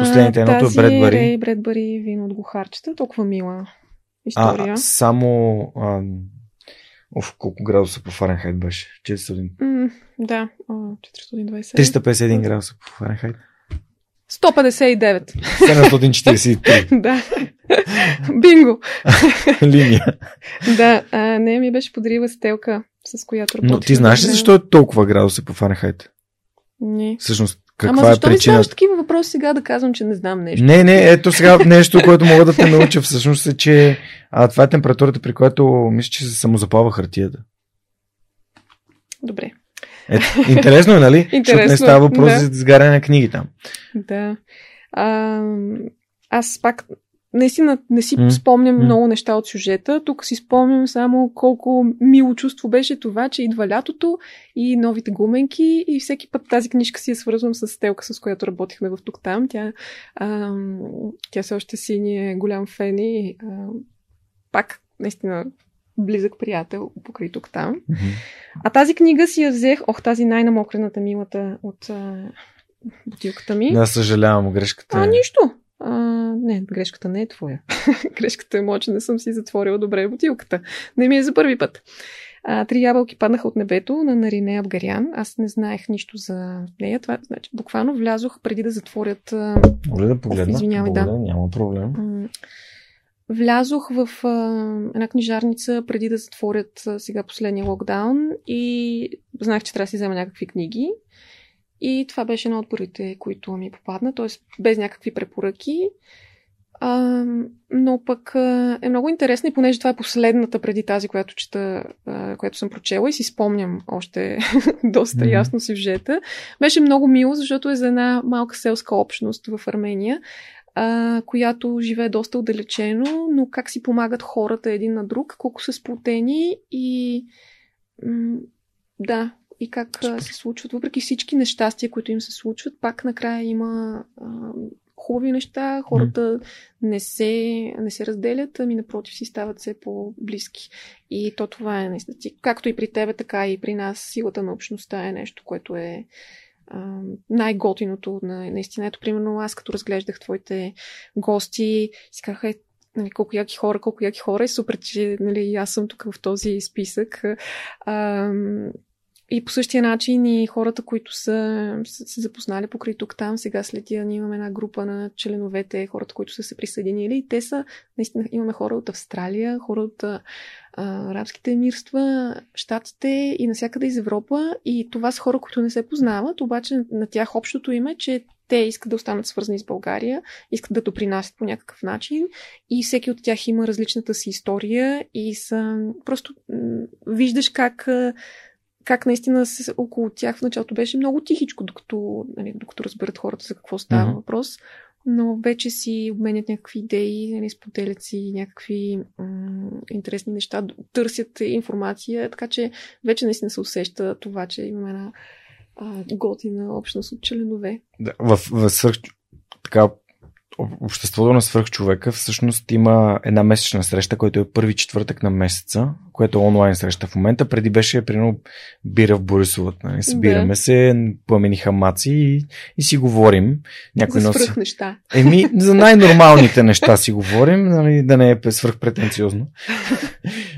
Последните, едното е тази Бредбъри. Рей Бредбъри вино от глухарчета, толкова мила А, история. само... А, оф, колко градуса по Фаренхайт беше? 400... М, да, а, 420. 351 градуса по Фаренхайт. 159. 743 да. Бинго. линия. да, а, не ми беше подарила стелка, с която работих. Но ти знаеш ли защо е толкова градуса по Фаренхайт? Не. Всъщност, Ама каква е защо ми задаваш причината? такива въпроси сега да казвам, че не знам нещо? Не, не, ето сега нещо, което мога да те науча всъщност е, че а, това е температурата, при която мисля, че се самозапалва хартията. Добре. Е, интересно е, нали? Защото не Интересно, става въпрос да. за изгаряне на книги там. Да. А, аз пак наистина не си М, спомням м. много неща от сюжета. Тук си спомням само колко мило чувство беше това, че идва лятото и новите гуменки и всеки път тази книжка си я свързвам с Телка, с която работихме в тук-там. Тя, а, тя все още си ни е голям фен и а, пак наистина близък приятел покрай тук-там. Мгм. А тази книга си я взех, ох, тази най-намокрената милата от а, бутилката ми. Да, съжалявам, грешката. А, е- нищо. А, не, грешката не е твоя. грешката е моя, че не съм си затворила добре бутилката. Не ми е за първи път. А, три ябълки паднаха от небето на Нарине Абгарян. Аз не знаех нищо за нея. Това, значи, буквално влязох преди да затворят. Моля да погледна. извинявай, да. Няма проблем. влязох в а, една книжарница преди да затворят а, сега последния локдаун и знаех, че трябва да си взема някакви книги. И това беше една от първите, които ми попадна, т.е. без някакви препоръки. А, но пък а, е много интересна и понеже това е последната преди тази, която чета, а, която съм прочела и си спомням още доста Мгм. ясно сюжета. Беше много мило, защото е за една малка селска общност в Армения, а, която живее доста отдалечено, но как си помагат хората един на друг, колко са сплотени и да, и как се случват. Въпреки всички нещастия, които им се случват, пак накрая има а, хубави неща, хората mm. не, се, не се разделят, ами напротив си стават все по-близки. И то това е наистина. Както и при тебе, така и при нас силата на общността е нещо, което е а, най-готиното. На, наистина, ето, примерно, аз като разглеждах твоите гости, си казах, е, нали, колко яки хора, колко яки хора. Е супер, че нали, аз съм тук в този списък. А, и по същия начин и хората, които са се запознали покрай тук там, сега след тия ние имаме една група на членовете, хората, които са се присъединили. И те са, наистина, имаме хора от Австралия, хора от а, арабските емирства, щатите и насякъде из Европа. И това са хора, които не се познават, обаче на тях общото име, че те искат да останат свързани с България, искат да допринасят по някакъв начин и всеки от тях има различната си история и са просто виждаш как как наистина се, около тях в началото беше много тихичко, докато, нали, докато разберат хората за какво става mm-hmm. въпрос. Но вече си обменят някакви идеи, нали, споделят си някакви м- интересни неща, търсят информация, така че вече наистина се усеща това, че имаме една а, готина общност от членове. Да, в, в свърх, така, обществото на свръхчовека всъщност има една месечна среща, която е първи четвъртък на месеца, което е онлайн среща в момента. Преди беше, примерно, бира в Борисовът. Нали? Събираме да. се, пламени хамаци и, и си говорим. Някой за носи... неща. Еми, за най-нормалните неща си говорим, нали? да не е свръхпретенциозно.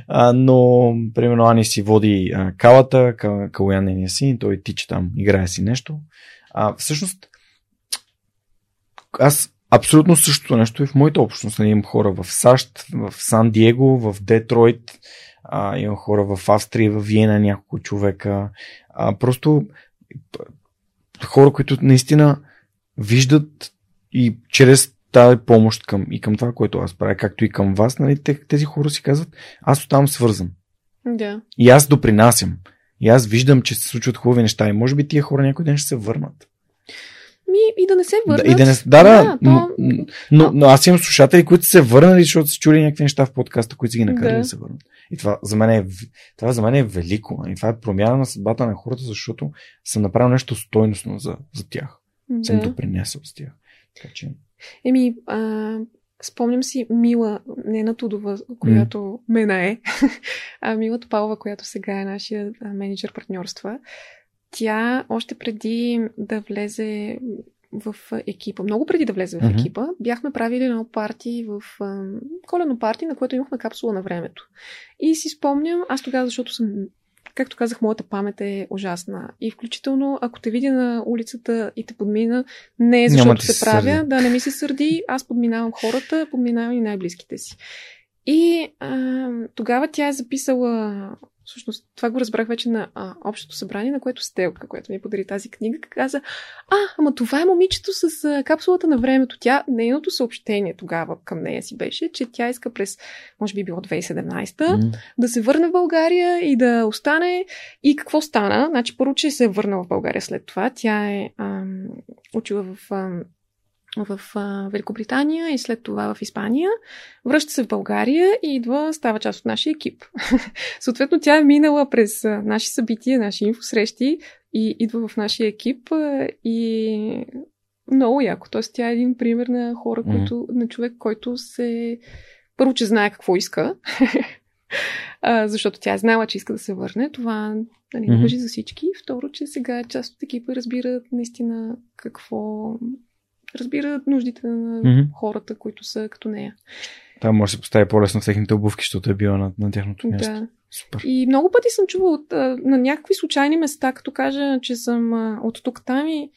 а, но, примерно, Ани си води а, калата, Калуян е си, той тича там, играе си нещо. А, всъщност, аз Абсолютно същото нещо и в моята общност. Нали, имам хора в САЩ, в Сан Диего, в Детройт, а, имам хора в Австрия, в Виена, няколко човека. А, просто хора, които наистина виждат и чрез тази помощ към, и към това, което аз правя, както и към вас, нали, тези хора си казват, аз оставам свързан. Да. И аз допринасям. И аз виждам, че се случват хубави неща. И може би тия хора някой ден ще се върнат. Ми, и да не се върнат. Да, и да, не, да, да, да но, но, но, аз имам слушатели, които се върнали, защото са чули някакви неща в подкаста, които си ги накарали да. да се върнат. И това за мен е, това за мен е велико. И това е промяна на съдбата на хората, защото съм направил нещо стойностно за, за тях. Да. Съм допринесъл с тях. Така че... Еми, а, спомням си Мила, не на Тудова, която mm. мена е, а Мила Топалова, която сега е нашия менеджер партньорства тя още преди да влезе в екипа, много преди да влезе в mm-hmm. екипа, бяхме правили едно парти в колено парти, на което имахме капсула на времето. И си спомням, аз тогава, защото съм както казах, моята памет е ужасна. И включително, ако те видя на улицата и те подмина, не е защото се правя, сърди. да не ми се сърди, аз подминавам хората, подминавам и най-близките си. И а, тогава тя е записала Всъщност, това го разбрах вече на а, общото събрание, на което Стелка, която ми подари тази книга, каза, а, ама това е момичето с а, капсулата на времето. Тя, нейното съобщение тогава към нея си беше, че тя иска през, може би било 2017, mm. да се върне в България и да остане. И какво стана? Значи, първо, че се е върнала в България след това. Тя е ам, учила в ам, в а, Великобритания и след това в Испания. Връща се в България и идва, става част от нашия екип. Съответно, тя е минала през а, наши събития, наши инфосрещи и идва в нашия екип а, и много яко. Тоест, тя е един пример на хора, mm. които, на човек, който се... Първо, че знае какво иска, а, защото тя е знала, че иска да се върне. Това нали, mm-hmm. въжи за всички. Второ, че сега част от екипа разбира наистина какво разбира нуждите на mm-hmm. хората, които са като нея. Това може да се постави по-лесно в техните обувки, защото е била на, на тяхното място. Да. Супер. И много пъти съм чувала от, на някакви случайни места, като кажа, че съм от тук там и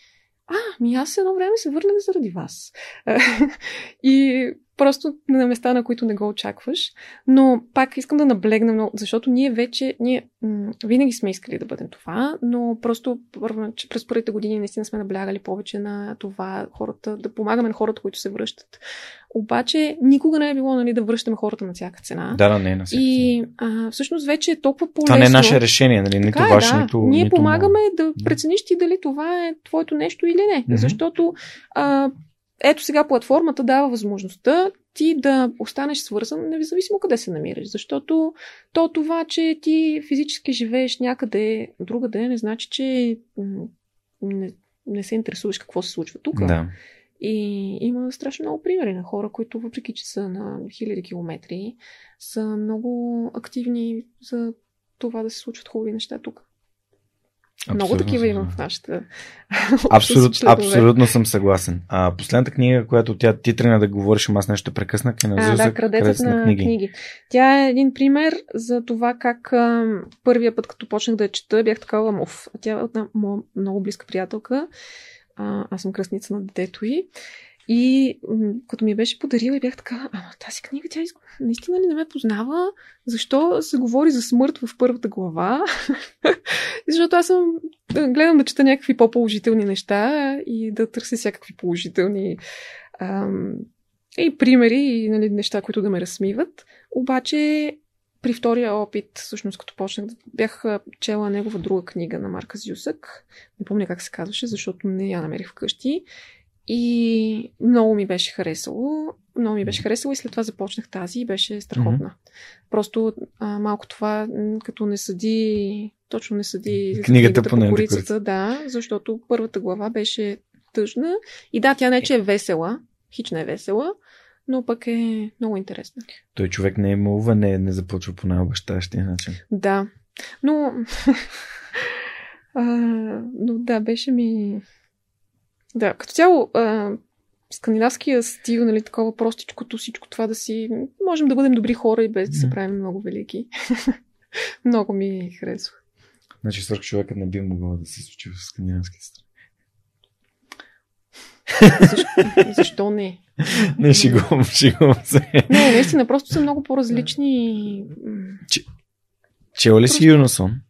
а, ми аз едно време се върнах заради вас. и просто на места, на които не го очакваш. Но пак искам да наблегна много, защото ние вече, ние м- винаги сме искали да бъдем това, но просто първо, че през първите години наистина сме наблягали повече на това хората, да помагаме на хората, които се връщат. Обаче никога не е било нали, да връщаме хората на всяка цена. Да, да, не е на всяка И а, всъщност вече е толкова по-лесно. Това не е наше решение, нали? Нито така, ваше, да. нито. Ние нито помагаме да прецениш ти дали това е твоето нещо или не. Mm-hmm. Защото а, ето сега платформата дава възможността ти да останеш свързан, независимо къде се намираш. Защото то това, че ти физически живееш някъде другаде, не значи, че не, не се интересуваш какво се случва тук. Да. И има страшно много примери на хора, които въпреки, че са на хиляди километри, са много активни за това да се случват хубави неща тук. Абсолютно Много такива има в нашата. Абсолют, абсолютно съм съгласен. А последната книга, която тя ти тръгна да говориш, аз нещо прекъснах е на а, да, крадецът на, книги. книги. Тя е един пример за това как а, първия път, като почнах да я чета, бях такава мов. Тя е една много близка приятелка. А, аз съм кръстница на детето й. И като ми беше подарила и бях така, ама тази книга, тя наистина ли не ме познава? Защо се говори за смърт в първата глава? Защото аз съм, гледам да чета някакви по-положителни неща и да търся всякакви положителни ам, и примери и нали, неща, които да ме разсмиват. Обаче при втория опит, всъщност като почнах, бях чела негова друга книга на Марка Зюсък. Не помня как се казваше, защото не я намерих вкъщи. И много ми беше харесало. Много ми беше харесало и след това започнах тази и беше страхотна. Mm-hmm. Просто а, малко това, като не съди, точно не съди книгата, книгата по, по корицата, да, защото първата глава беше тъжна. И да, тя не че е весела, хич не е весела, но пък е много интересна. Той човек не е мълва, не, не започва по най-обещащия начин. Да, но... а, но да, беше ми да, като цяло, а, скандинавския стил, нали, такова простичкото, всичко това да си... Можем да бъдем добри хора и без да се правим много велики. много ми харесва. Значи свърх човека не би могъл да се случи в скандинавския страни. Защо, защо не? Не, шегувам, шегувам се. Не, наистина, просто са много по-различни. Че, чела ли си Юносон?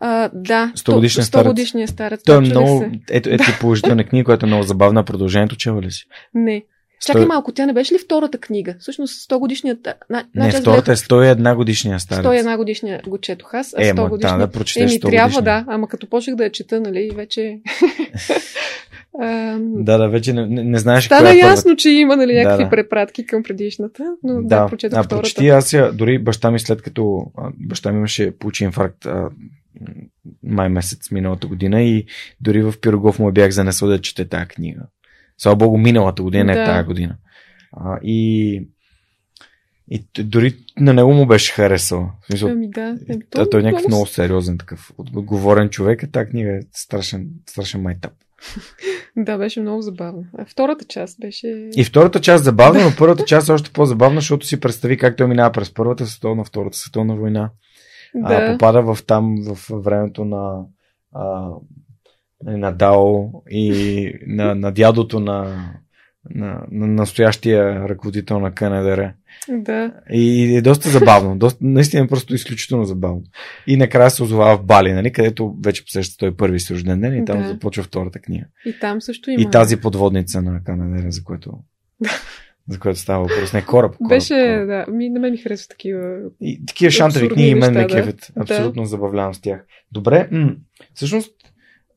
А, да, 100 годишния 100 годишния старец. Той е много... Ето, ето положителна книга, която е много забавна. Продължението чела ли си? Не. Чакай малко, тя не беше ли втората книга? Всъщност 100 годишният... На, не, втората е 101 годишния старец. 101 годишния го четох аз, а 100 е, годишния... да, прочетеш Еми, трябва, да, ама като почнах да я чета, нали, вече... да, да, вече не, не, не знаеш Стана е ясно, че има нали, някакви да, да. препратки към предишната, но да, да прочетох а, втората. Почти аз я, дори баща ми след като баща ми имаше получи инфаркт а, май месец миналата година и дори в Пирогов му бях занесъл да чете тази книга. Слава Богу, миналата година, да. не тази година. А, и, и дори на него му беше харесал. В смисъл, ами да, е, той, той е някакъв много сериозен такъв отговорен човек. А тази книга е страшен, страшен майтап. да, беше много забавно. А втората част беше... И втората част забавна, но първата част е още по-забавна, защото си представи как той минава през първата световна, втората световна война. Да. А, попада в там в времето на а, нали, на Дао и на, на дядото на, на, на настоящия ръководител на КНДР. Да. И е доста забавно. Доста, наистина е просто изключително забавно. И накрая се озовава в Бали, нали, където вече посеща той първи си рожден ден и там да. започва втората книга. И там също има. И тази подводница на КНДР, за което за което става въпрос. Не кораб. кораб Беше, кораб. да. Ми, на мен ми харесва такива. И такива шантави книги мен ме кефят. Абсолютно да. забавлявам с тях. Добре. М- всъщност,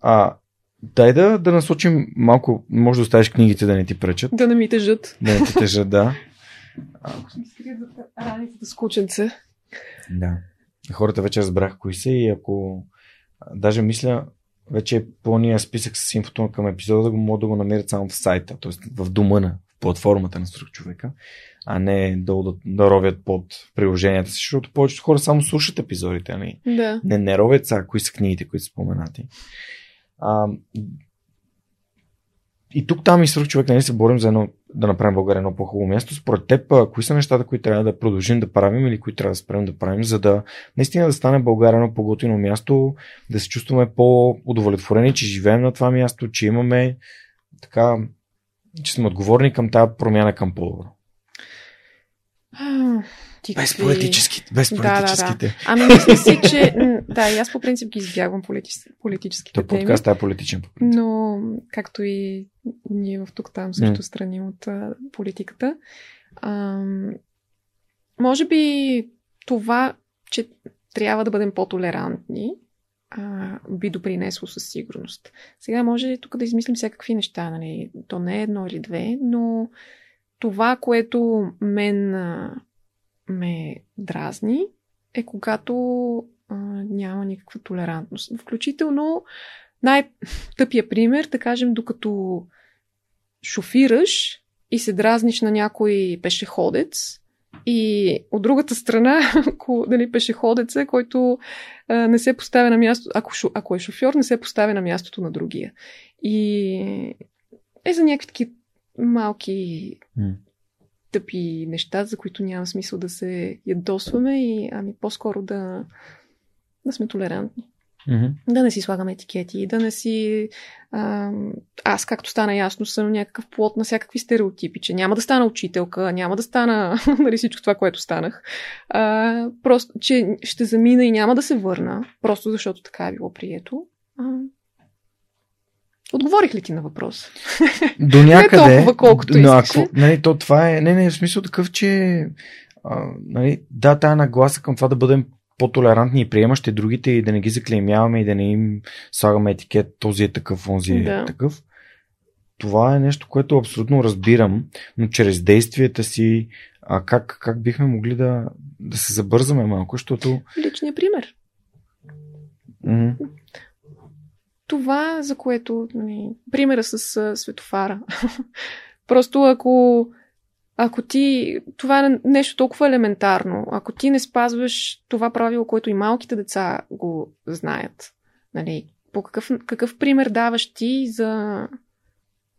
а, дай да, да насочим малко. Може да оставиш книгите да не ти пречат. Да не ми тежат. Да не ти тежат, да. Ако ми скрият раницата с кученце. Да. Хората вече разбрах кои са и ако даже мисля, вече пълния списък с инфото към епизода да го могат да го намерят само в сайта, т.е. в дома на платформата на човека, а не долу да, да ровят под приложенията си, защото повечето хора само слушат епизодите, не, нали? да. не, не ровят са, кои са книгите, които са споменати. А, и тук там и свърх човек, нали се борим за едно, да направим България едно по-хубаво място. Според теб, кои са нещата, които трябва да продължим да правим или които трябва да спрем да правим, за да наистина да стане България едно по-готино място, да се чувстваме по-удовлетворени, че живеем на това място, че имаме така че сме отговорни към тази промяна към по-добро. Без политическите. Без политическите. Да, да, да. Ами мисля си, че да, и аз по принцип ги избягвам политически, политическите Той подкаст е политичен. По но, както и ние в тук-там също mm. страни от а, политиката, а, може би това, че трябва да бъдем по-толерантни, а, би допринесло със сигурност. Сега може тук да измислим всякакви неща, нали? То не е едно или две, но това, което мен а, ме дразни, е когато а, няма никаква толерантност. Включително най-тъпия пример, да кажем, докато шофираш и се дразниш на някой пешеходец, и от другата страна, ако дали пешеходец е, който а, не се поставя на място, ако, ако е шофьор, не се поставя на мястото на другия. И е за някакви такива малки. Тъпи неща, за които няма смисъл да се ядосваме и ами по-скоро да, да сме толерантни. Mm-hmm. Да не си слагаме етикети, да не си. А, аз, както стана ясно, съм някакъв плод на всякакви стереотипи, че няма да стана учителка, няма да стана нали, всичко това, което станах. А, просто, че ще замина и няма да се върна, просто защото така е било прието. А, Отговорих ли ти на въпрос? До някъде. не толкова, колкото но, ако, нали, то това е, не, не, в смисъл такъв, че а, нали, да, тая нагласа към това да бъдем по-толерантни и приемащи другите и да не ги заклеймяваме и да не им слагаме етикет, този е такъв, онзи е да. такъв. Това е нещо, което абсолютно разбирам, но чрез действията си, а как, как бихме могли да, да се забързаме малко, защото... Личният пример. Mm-hmm. Това, за което... Нали, примера с светофара. Просто ако ако ти, това е нещо толкова елементарно, ако ти не спазваш това правило, което и малките деца го знаят, нали, по какъв, какъв пример даваш ти за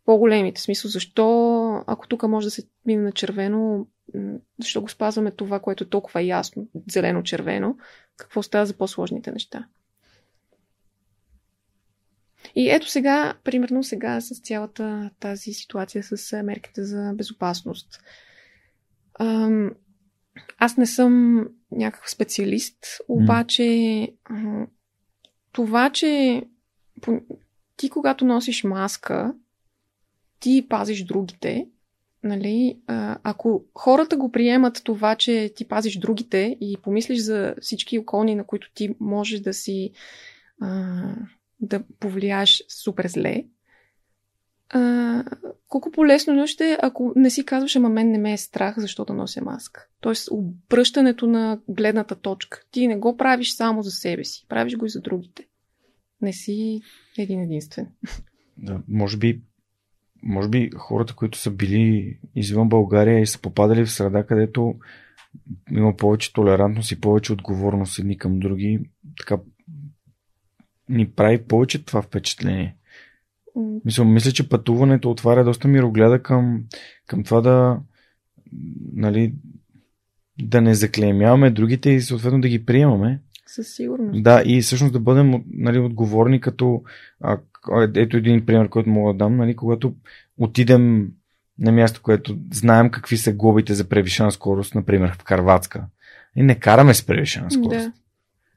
по-големите? В смисъл, защо, ако тук може да се мине на червено, защо го спазваме това, което е толкова ясно, зелено-червено, какво става за по-сложните неща? И ето сега, примерно сега с цялата тази ситуация с мерките за безопасност. Аз не съм някакъв специалист, обаче това, че ти когато носиш маска, ти пазиш другите, нали, ако хората го приемат това, че ти пазиш другите и помислиш за всички околни, на които ти можеш да си да повлияеш супер зле, а, колко по-лесно ще е, ако не си казваш, ама мен не ме е страх, защо да нося маска. Тоест, обръщането на гледната точка. Ти не го правиш само за себе си, правиш го и за другите. Не си един единствен. Да, може би, може би хората, които са били извън България и са попадали в среда, където има повече толерантност и повече отговорност едни към други, така ни прави повече това впечатление. Мисля, мисля, че пътуването отваря доста мирогледа към, към това да нали, да не заклеймяваме другите и съответно да ги приемаме. Със сигурност. Да, и всъщност да бъдем нали, отговорни като а, ето един пример, който мога да дам, нали, когато отидем на място, което знаем какви са глобите за превишена скорост, например в Карватска. И не караме с превишена скорост. Да.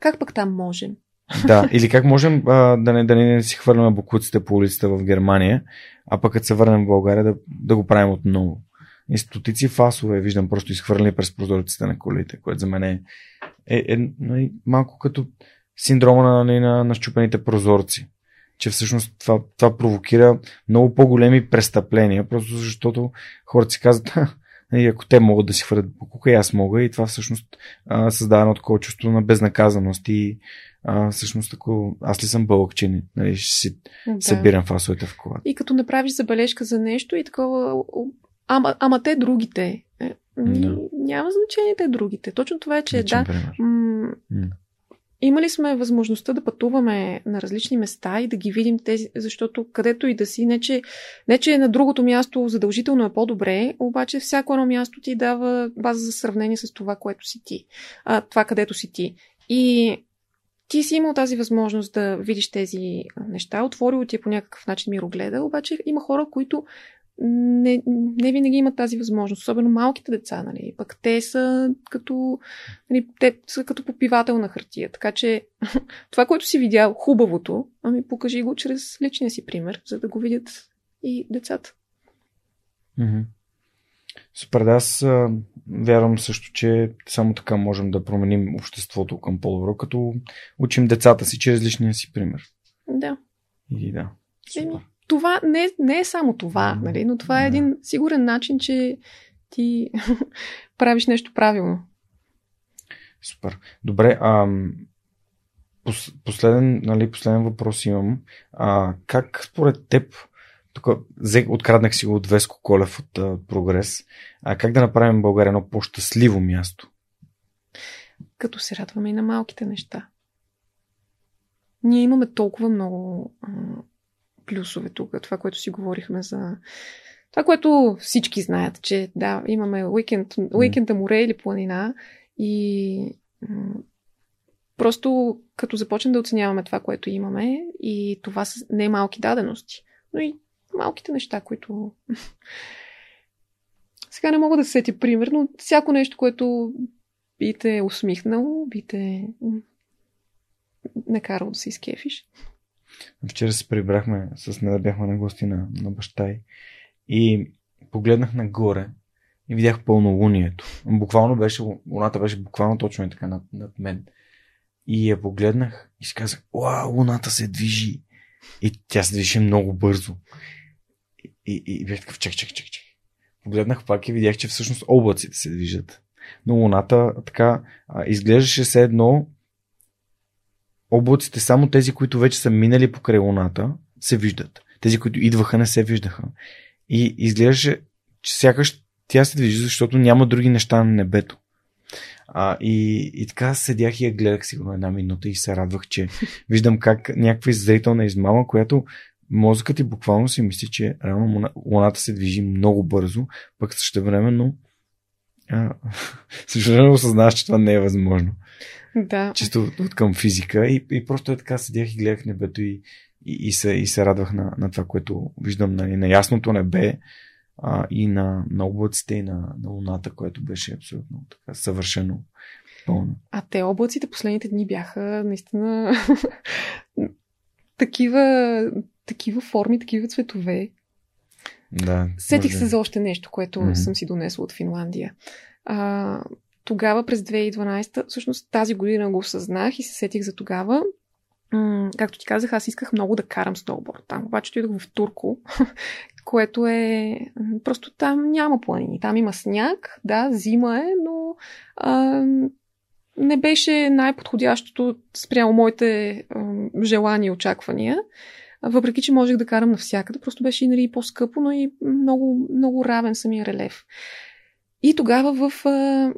Как пък там можем? Да, или как можем а, да, не, да не си хвърляме бокуците по улицата в Германия, а пък като се върнем в България да, да го правим отново. И стотици фасове виждам просто изхвърлени през прозорците на колите, което за мен е, е, е, е малко като синдрома на, на, на, на щупените прозорци. Че всъщност това, това провокира много по-големи престъпления, просто защото хората си казват, и ако те могат да си хвърлят покука, и аз мога. И това всъщност а, създава едно такова чувство на безнаказаност и а, всъщност ако аз ли съм бълък, че нали, ще си да. събирам фасовете в колата. И като направиш забележка за нещо и такова, ама, ама те другите. Е, да. Няма значение те другите. Точно това е, че Личен да. М- м- Имали сме възможността да пътуваме на различни места и да ги видим тези, защото където и да си, не че, не че на другото място задължително е по-добре, обаче всяко едно място ти дава база за сравнение с това, което си ти. А, това, където си ти. И ти си имал тази възможност да видиш тези неща, отворил ти е по някакъв начин мирогледа, обаче има хора, които не, не винаги имат тази възможност, особено малките деца, нали? Пък те са като, нали, те са като попивател на хартия. Така че това, което си видял, хубавото, ами покажи го чрез личния си пример, за да го видят и децата. Mm-hmm. Да, аз а, вярвам също, че само така можем да променим обществото към по-добро, като учим децата си чрез личния си пример. Да. И да. Еми, това не, не е само това, нали? но това е един сигурен начин, че ти правиш нещо правилно. Супер. Добре, а, последен, нали, последен въпрос имам. А, как според теб, тук откраднах си го от Веско Колев от а, Прогрес, а как да направим България едно по-щастливо място? Като се радваме и на малките неща. Ние имаме толкова много а, плюсове тук. Това, което си говорихме за това, което всички знаят, че да, имаме уикенд, уикенда море или планина и просто като започнем да оценяваме това, което имаме и това са не малки дадености, но и малките неща, които сега не мога да се сети пример, но всяко нещо, което би те усмихнало, би те накарало да се изкефиш. Вчера се прибрахме с неда бяхме на гости на, на баща й и погледнах нагоре и видях пълнолунието. Буквално беше, луната беше буквално точно и така над, над мен. И я погледнах и си казах, уау, луната се движи. И тя се движи много бързо. И, и, бях такъв, чак, чак, чак, чак. Погледнах пак и видях, че всъщност облаците се движат. Но луната така изглеждаше все едно облаците, само тези, които вече са минали покрай луната, се виждат. Тези, които идваха, не се виждаха. И изглеждаше, че сякаш тя се движи, защото няма други неща на небето. А, и, и така седях и я гледах сигурно една минута и се радвах, че виждам как някаква зрителна измама, която мозъкът ти буквално си мисли, че реално луната се движи много бързо, пък също времено също време осъзнаваш, че това не е възможно. Да. Чисто от към физика и, и просто е така седях и гледах небето и, и, и, се, и се радвах на, на това, което виждам нали, на ясното небе а, и на, на облаците и на, на луната, което беше абсолютно така съвършено пълно. А те облаците последните дни бяха наистина такива, такива форми, такива цветове. Да. Сетих се за още нещо, което mm-hmm. съм си донесла от Финландия. А, тогава през 2012, всъщност тази година го осъзнах и се сетих за тогава. М- както ти казах, аз исках много да карам сноуборд. Там обаче отидох в Турко, което е... Просто там няма планини. Там има сняг, да, зима е, но а, не беше най-подходящото спрямо моите а, желания и очаквания. Въпреки, че можех да карам навсякъде, просто беше и нали, по-скъпо, но и много, много равен самия релеф. И тогава в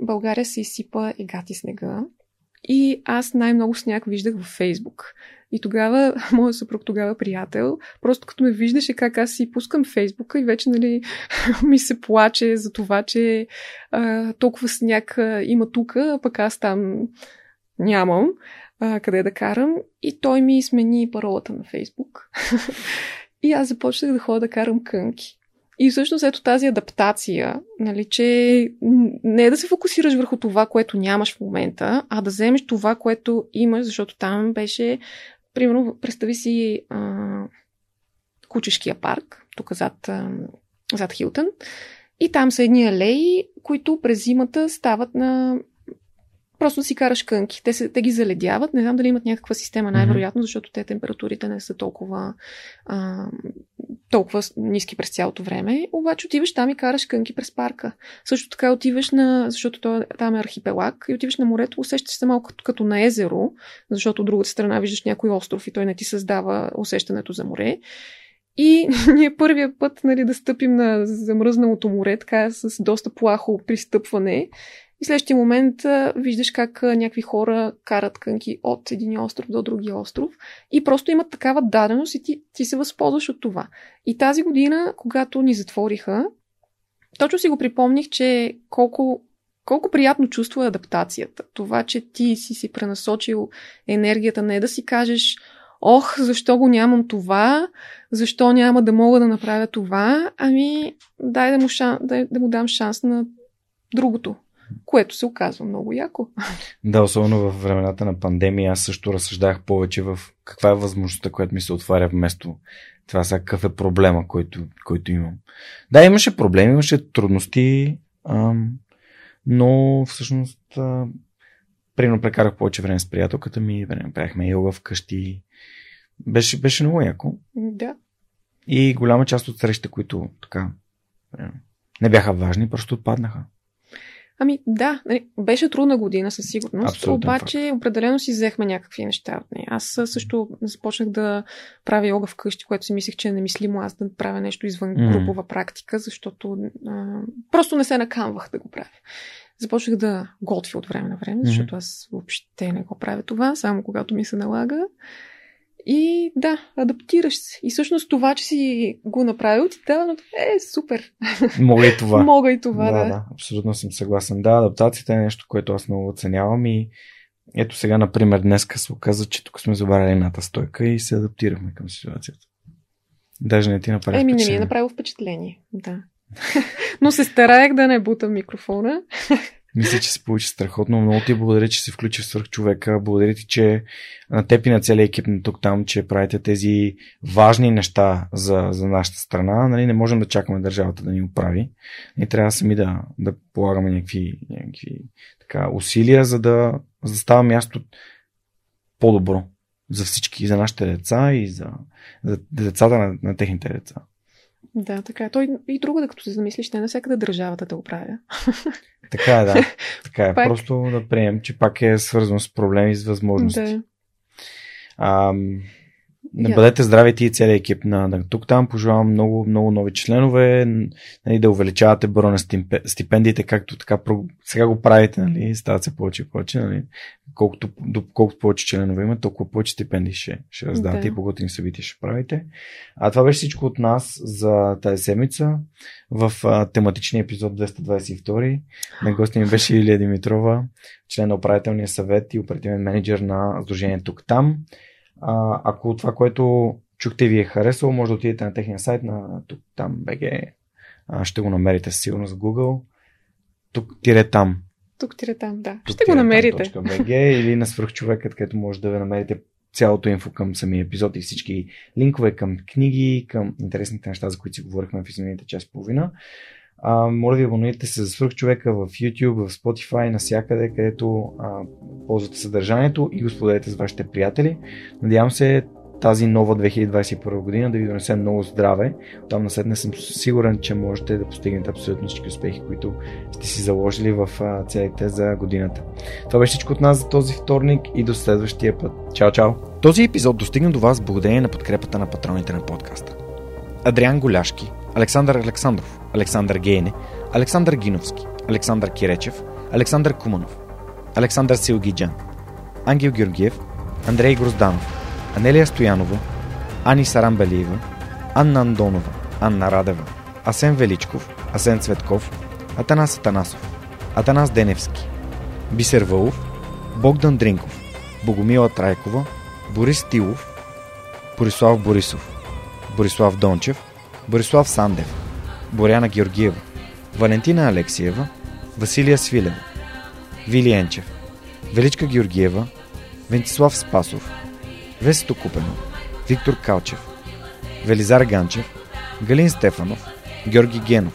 България се изсипа егати снега. И аз най-много сняг виждах във Фейсбук. И тогава, моят съпруг, тогава приятел, просто като ме виждаше как аз си пускам Фейсбука и вече, нали, ми се плаче за това, че а, толкова сняг има тук, а пък аз там нямам а, къде да карам. И той ми смени паролата на Фейсбук. и аз започнах да ходя да карам кънки. И всъщност ето тази адаптация, нали, че не е да се фокусираш върху това, което нямаш в момента, а да вземеш това, което имаш, защото там беше, примерно, представи си а, Кучешкия парк, тук зад, а, зад Хилтън, и там са едни алеи, които през зимата стават на просто си караш кънки. Те, се, те ги заледяват. Не знам дали имат някаква система, най-вероятно, защото те температурите не са толкова, а, толкова ниски през цялото време. Обаче отиваш там и караш кънки през парка. Също така отиваш на, защото той, там е архипелаг, и отиваш на морето, усещаш се малко като, като на езеро, защото от другата страна виждаш някой остров и той не ти създава усещането за море. И ние първия път нали, да стъпим на замръзналото море, така с доста плахо пристъпване, и следващия момент виждаш как някакви хора карат кънки от един остров до другия остров и просто имат такава даденост и ти, ти се възползваш от това. И тази година, когато ни затвориха, точно си го припомних, че колко, колко приятно чувство е адаптацията. Това, че ти си си пренасочил енергията, не да си кажеш ох, защо го нямам това, защо няма да мога да направя това, ами дай да му, шан, дай да му дам шанс на другото, което се оказва много яко. Да, особено в времената на пандемия, аз също разсъждах повече в каква е възможността, която ми се отваря вместо това сега какъв е проблема, който, който имам. Да, имаше проблеми, имаше трудности, ам, но всъщност примерно прекарах повече време с приятелката ми, правихме йога вкъщи. Беше, беше много яко. Да. И голяма част от срещите, които така не бяха важни, просто отпаднаха. Ами да, нали, беше трудна година със сигурност, Абсолютен обаче факт. определено си взехме някакви неща от нея. Аз също започнах да правя йога вкъщи, което си мислех, че е немислимо аз да правя нещо извън Мгм. групова практика, защото а, просто не се накамвах да го правя. Започнах да готвя от време на време, защото аз въобще не го правя това, само когато ми се налага. И да, адаптираш се. И всъщност това, че си го направил, ти дава, е супер. Мога и това. Мога и това, да, да. да, абсолютно съм съгласен. Да, адаптацията е нещо, което аз много оценявам и ето сега, например, днеска се оказа, че тук сме забравили едната стойка и се адаптирахме към ситуацията. Даже не ти направи Еми, не ми е направило впечатление. Да. Но се стараех да не бутам микрофона. Мисля, че се получи страхотно. Много ти благодаря, че се включи в свърх човека. Благодаря ти, че на теб и на целия екип на тук там, че правите тези важни неща за, за нашата страна. Нали, не можем да чакаме държавата да ни оправи. Ние трябва сами да, да полагаме някакви, някакви така, усилия, за да, за да става място по-добро за всички, и за нашите деца и за, за децата на, на техните деца. Да, така. Той и друго, да като се замислиш, не навсякъде държавата да го правя. Така е, да. Така е. Пак. Просто да приемем, че пак е свързано с проблеми и с възможности. Да. А, Я. бъдете здрави ти и целият екип на, на тук там. Пожелавам много, много нови членове, нали, да увеличавате броя на стипе- стипендиите, както така сега го правите, нали, стават се повече и повече. Нали. Колкото, до, колкото повече членове има, толкова повече стипендии ще, ще раздавате Да. и по-готини събития ще правите. А това беше всичко от нас за тази седмица в а, тематичния епизод 222. На гости ми беше Илия Димитрова, член на управителния съвет и оперативен менеджер на Сдружение тук там. А, ако това, което чухте ви е харесало, може да отидете на техния сайт на тук там BG. А, ще го намерите със сигурност в Google. Тук тире там. Тук тире там, да. Тук Ще го намерите. BG, или на свръхчовекът, където може да ви намерите цялото инфо към самия епизод и всички линкове към книги, към интересните неща, за които си говорихме в изминалите час и половина. А, моля ви, абонирайте се за свръхчовека в YouTube, в Spotify, навсякъде, където а, ползвате съдържанието и го споделете с вашите приятели. Надявам се тази нова 2021 година да ви донесе много здраве. Там насетне съм сигурен, че можете да постигнете абсолютно всички успехи, които сте си заложили в целите за годината. Това беше всичко от нас за този вторник и до следващия път. Чао, чао! Този епизод достигна до вас благодарение на подкрепата на патроните на подкаста. Адриан Голяшки, Александър Александров, Александър Гейне, Александър Гиновски, Александър Киречев, Александър Куманов, Александър Силгиджан, Ангел Георгиев, Андрей Грозданов, Анелия Стоянова, Ани Сарамбалиева, Анна Андонова, Анна Радева, Асен Величков, Асен Цветков, Атанас Атанасов, Атанас Деневски, Бисер Вълов, Богдан Дринков, Богомила Трайкова, Борис Тилов, Борислав Борисов, Борислав Дончев, Борислав Сандев, Боряна Георгиева, Валентина Алексиева, Василия Свилева, Вили Енчев, Величка Георгиева, Вентислав Спасов, Весето Купено, Виктор Калчев, Велизар Ганчев, Галин Стефанов, Георги Генов,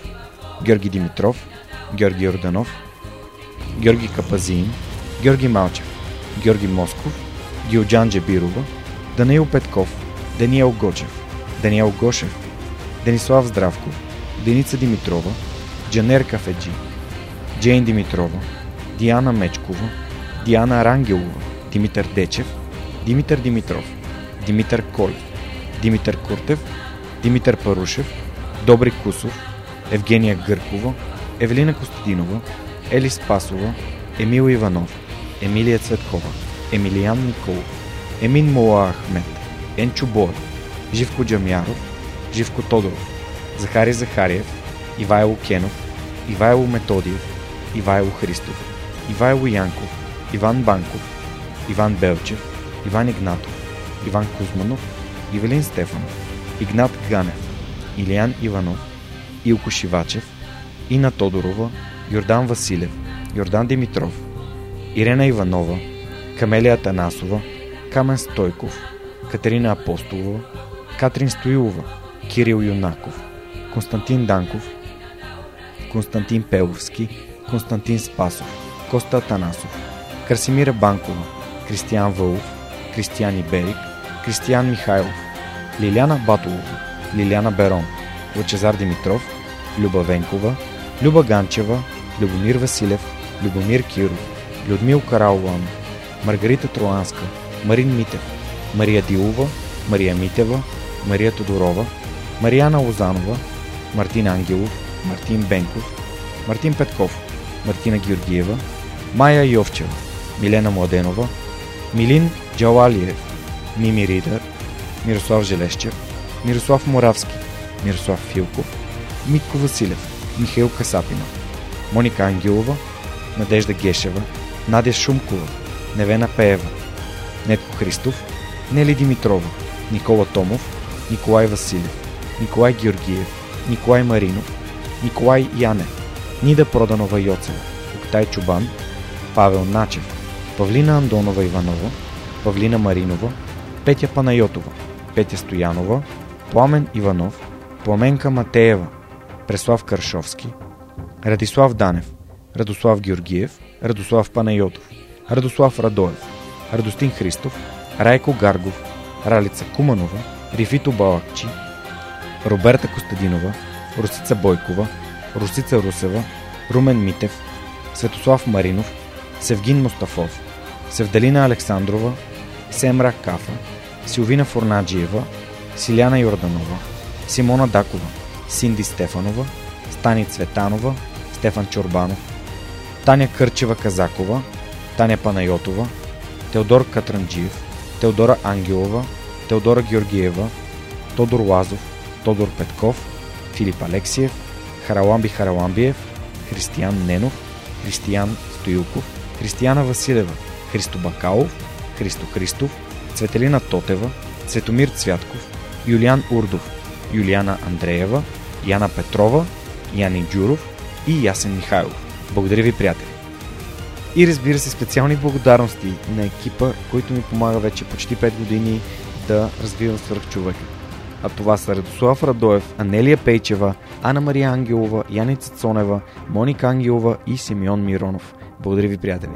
Георги Димитров, Георги Орданов, Георги Капазин, Георги Малчев, Георги Москов, Гилджан Джебирова, Даниил Петков, Даниел Гочев, Даниел Гошев, Денислав Здравков, Деница Димитрова, Джанер Кафеджи, Джейн Димитрова, Диана Мечкова, Диана Рангелова, Димитър Дечев, Димитър Димитров, Димитър Колев, Димитър Куртев, Димитър Парушев, Добри Кусов, Евгения Гъркова, Евелина Костадинова, Ели Спасова, Емил Иванов, Емилия Цветкова, Емилиян Николов, Емин Мола Ахмет, Енчо Боев, Живко Джамяров, Живко Тодоров, Захари Захариев, Ивайло Кенов, Ивайло Методиев, Ивайло Христов, Ивайло Янков, Иван Банков, Иван Белчев, Иван Игнатов, Иван Кузманов, Ивелин Стефанов, Игнат Ганев, Илиян Иванов, Илко Шивачев, Ина Тодорова, Йордан Василев, Йордан Димитров, Ирена Иванова, Камелия Танасова, Камен Стойков, Катерина Апостолова, Катрин Стоилова, Кирил Юнаков, Константин Данков, Константин Пеловски, Константин Спасов, Коста Атанасов, Красимира Банкова, Кристиян Вълов, Кристиян Иберик, Кристиян Михайлов, Лиляна Батолова, Лиляна Берон, Лъчезар Димитров, Люба Венкова, Люба Ганчева, Любомир Василев, Любомир Киров, Людмил Каралуан, Маргарита Троанска, Марин Митев, Мария Дилова, Мария Митева, Мария Тодорова, Марияна Лозанова, Мартин Ангелов, Мартин Бенков, Мартин Петков, Мартина Георгиева, Майя Йовчева, Милена Младенова, Милин Джалалиев, Мими Ридър, Мирослав Желещев, Мирослав Моравски, Мирослав Филков, Митко Василев, Михаил Касапина, Моника Ангелова, Надежда Гешева, Надя Шумкова, Невена Пеева, Нетко Христов, Нели Димитрова, Никола Томов, Николай Василев, Николай Георгиев, Николай Маринов, Николай Янев, Нида Проданова Йоцева, Октай Чубан, Павел Начев, Павлина Андонова Иванова, Павлина Маринова, Петя Панайотова, Петя Стоянова, Пламен Иванов, Пламенка Матеева, Преслав Каршовски, Радислав Данев, Радослав Георгиев, Радослав Панайотов, Радослав Радоев, Радостин Христов, Райко Гаргов, Ралица Куманова, Рифито Балакчи, Роберта Костадинова, Русица Бойкова, Русица Русева, Румен Митев, Светослав Маринов, Севгин Мустафов, Севдалина Александрова, Семра Кафа, Силвина Форнаджиева, Силяна Йорданова, Симона Дакова, Синди Стефанова, Стани Цветанова, Стефан Чорбанов, Таня Кърчева Казакова, Таня Панайотова, Теодор Катранджиев, Теодора Ангелова, Теодора Георгиева, Тодор Лазов, Тодор Петков, Филип Алексиев, Хараламби Хараламбиев, Християн Ненов, Християн Стоилков, Християна Василева, Христо Бакалов, Христо Христов, Цветелина Тотева, Цветомир Цвятков, Юлиан Урдов, Юлиана Андреева, Яна Петрова, Яни Джуров и Ясен Михайлов. Благодаря ви, приятели! И разбира се, специални благодарности на екипа, който ми помага вече почти 5 години да развивам свърхчовека. А това са Радослав Радоев, Анелия Пейчева, Ана Мария Ангелова, Яница Цонева, Моника Ангелова и Симеон Миронов. Благодаря ви, приятели!